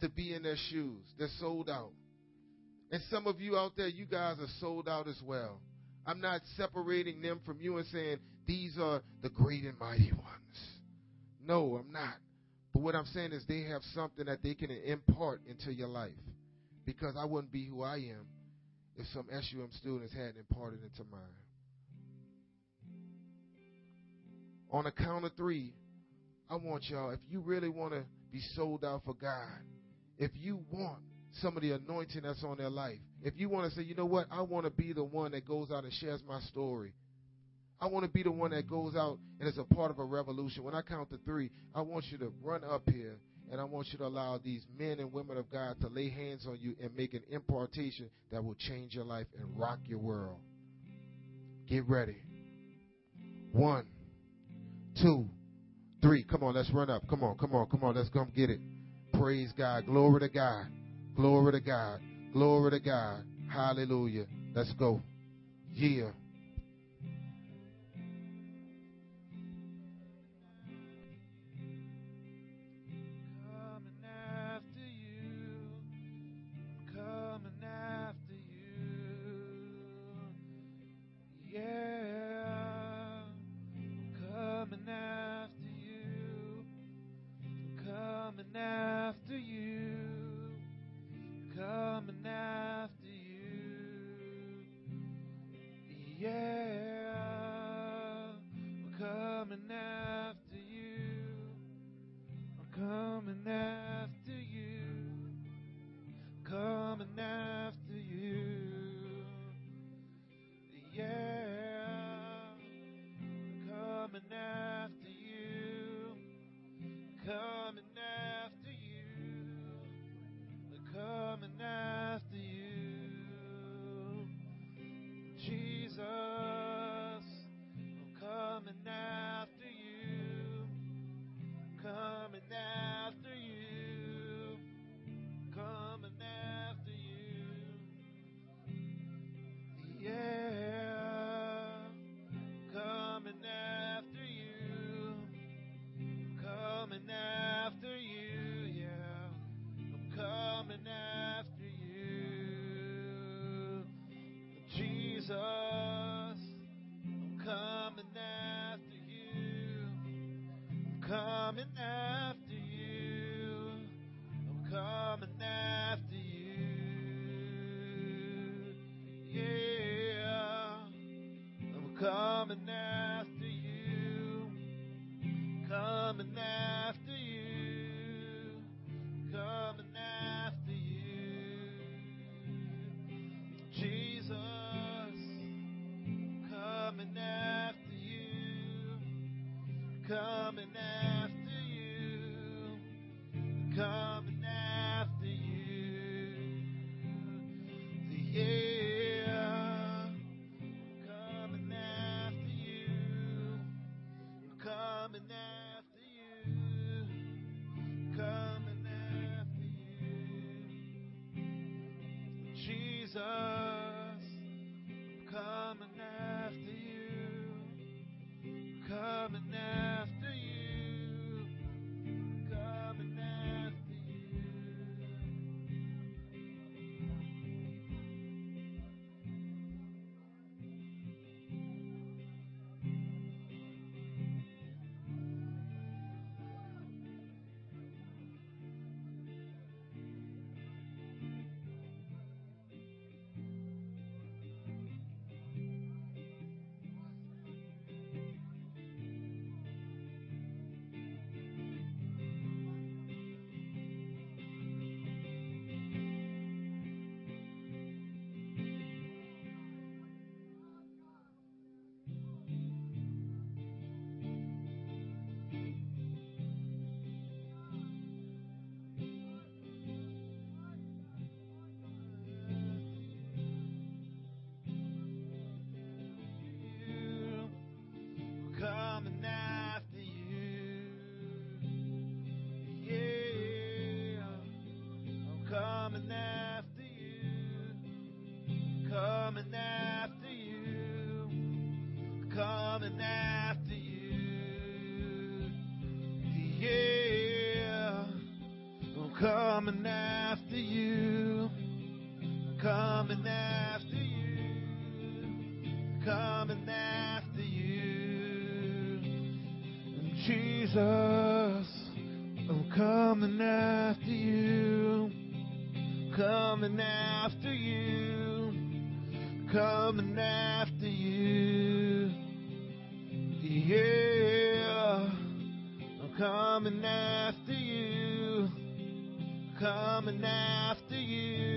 A: to be in their shoes. They're sold out. And some of you out there, you guys are sold out as well. I'm not separating them from you and saying these are the great and mighty ones. No, I'm not. But what I'm saying is they have something that they can impart into your life. Because I wouldn't be who I am if some SUM students hadn't imparted into mine. On a count of three, I want y'all, if you really want to be sold out for God, if you want some of the anointing that's on their life, if you want to say, you know what, I want to be the one that goes out and shares my story. I want to be the one that goes out and is a part of a revolution. When I count to three, I want you to run up here and I want you to allow these men and women of God to lay hands on you and make an impartation that will change your life and rock your world. Get ready. One, two, three. Come on, let's run up. Come on, come on, come on. Let's come get it. Praise God. Glory to God. Glory to God. Glory to God. Hallelujah. Let's go. Yeah.
C: Jesus. Jesus, coming after you, coming after you coming after you. Jesus, I'm coming after you. Coming after you. Coming after you. Yeah, I'm coming after you. Coming after you.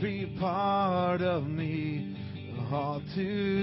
A: Every part of me, all to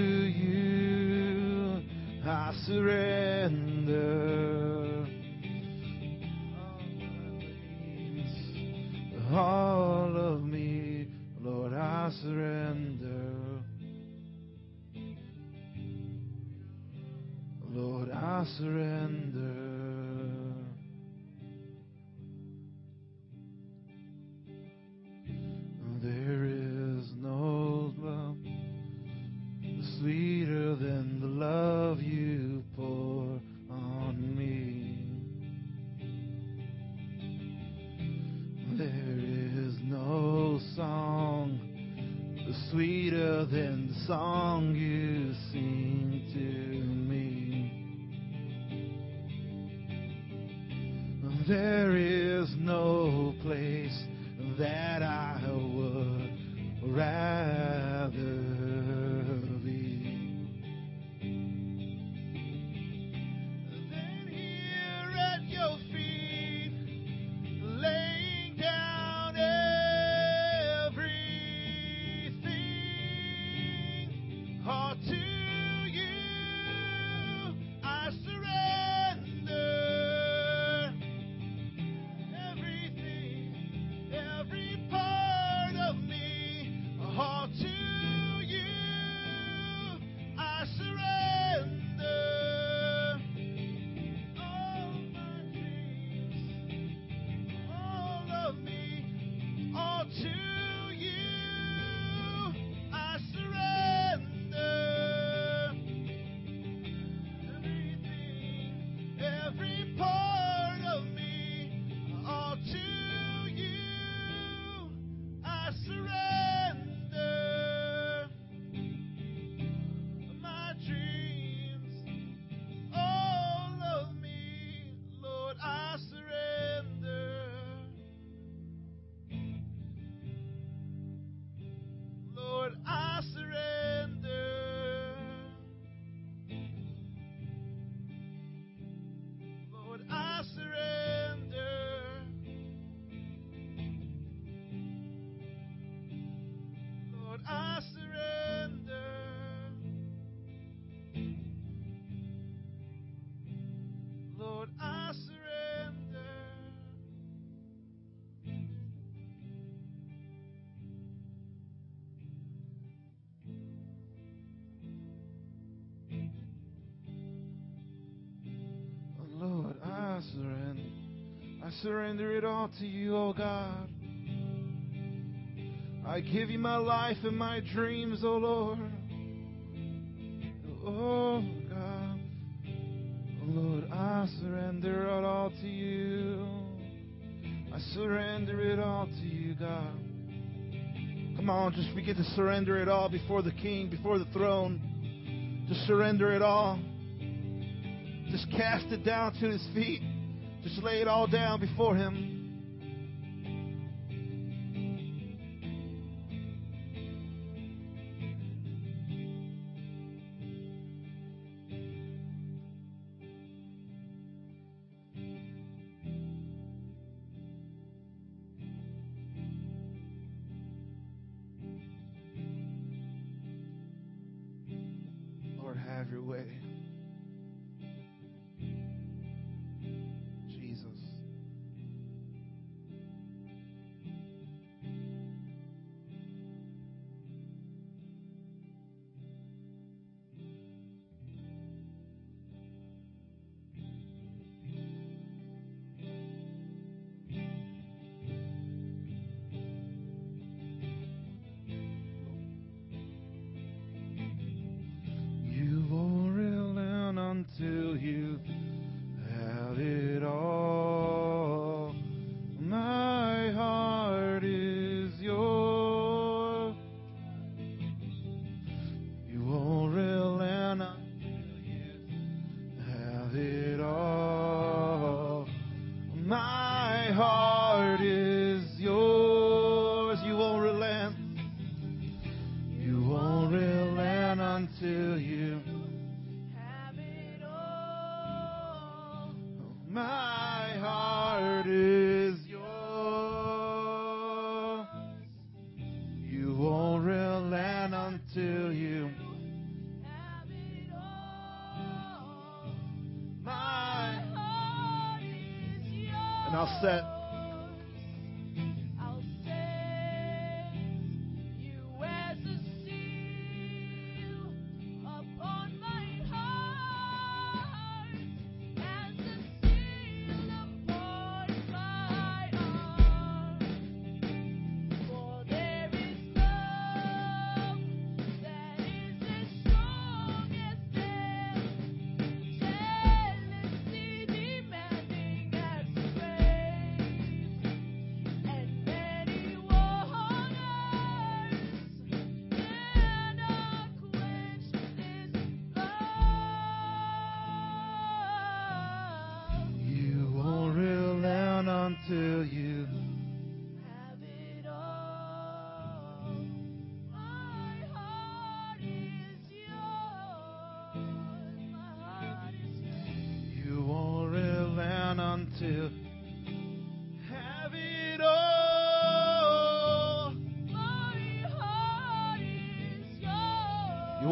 A: surrender it all to you, O oh God. I give you my life and my dreams, O oh Lord. Oh God, Lord, I surrender it all to you. I surrender it all to you, God. Come on, just begin to surrender it all before the King, before the throne. Just surrender it all. Just cast it down to his feet just lay it all down before Him. Lord, have your way.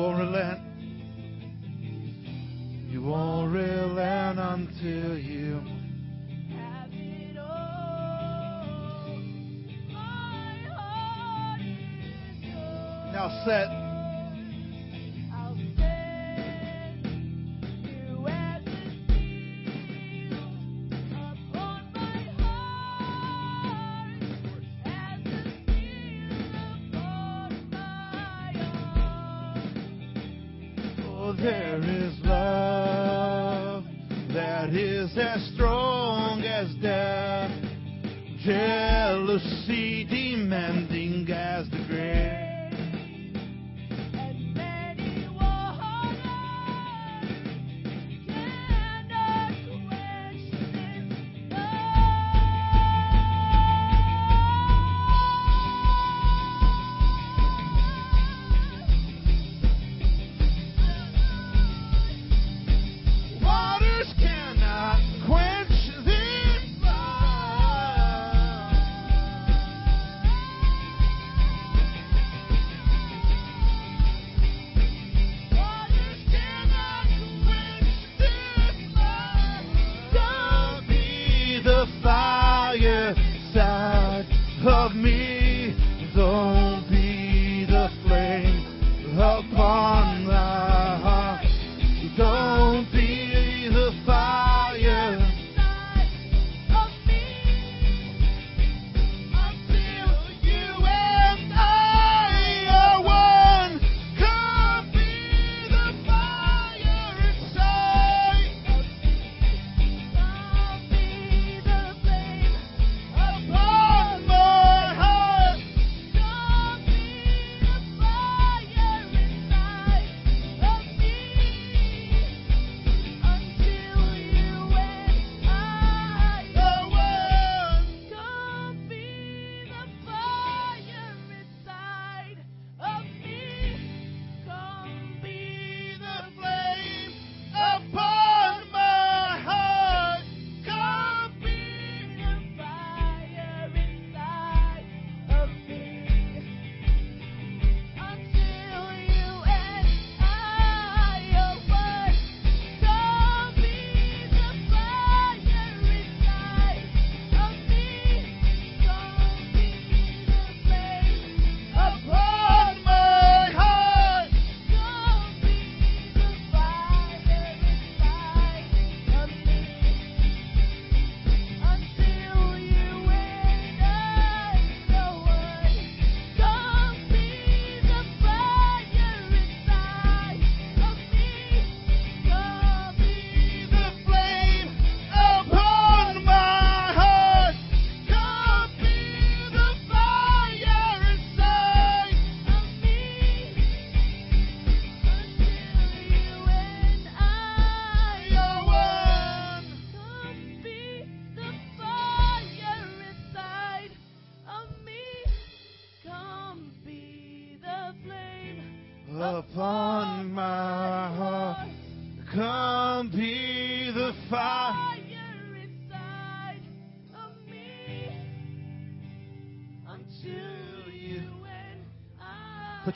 A: won't relent. You won't relent until you have it all.
D: Now set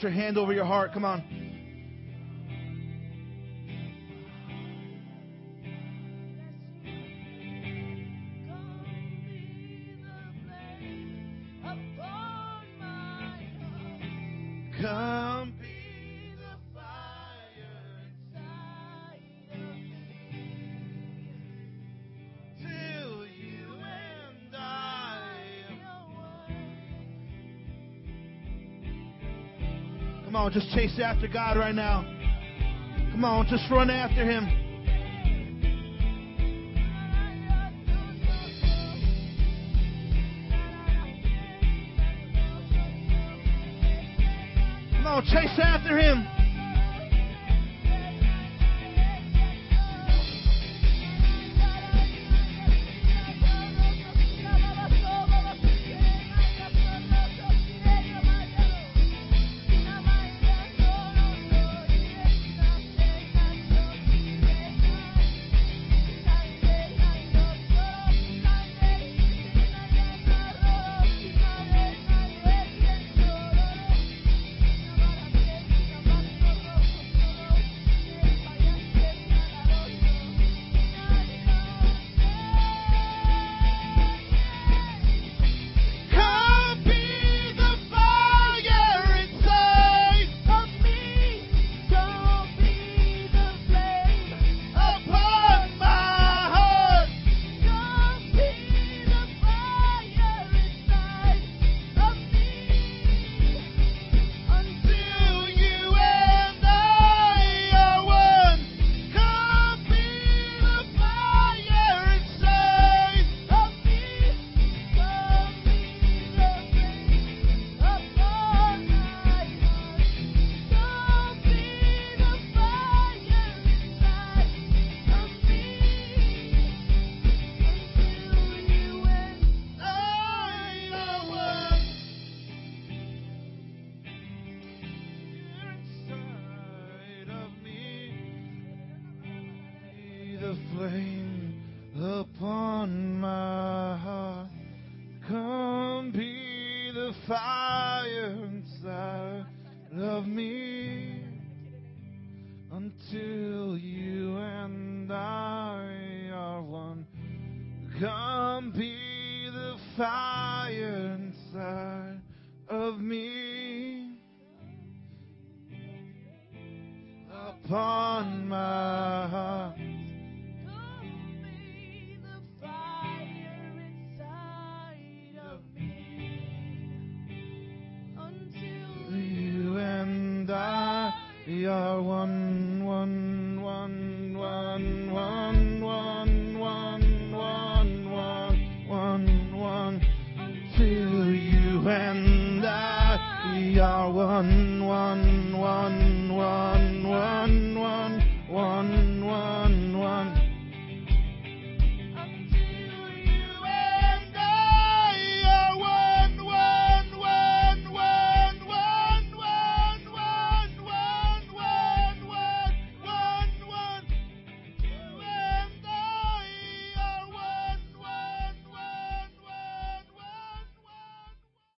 D: Put your hand over your heart. Come on. on, just chase after God right now. Come on, just run after Him. Come on, chase after Him.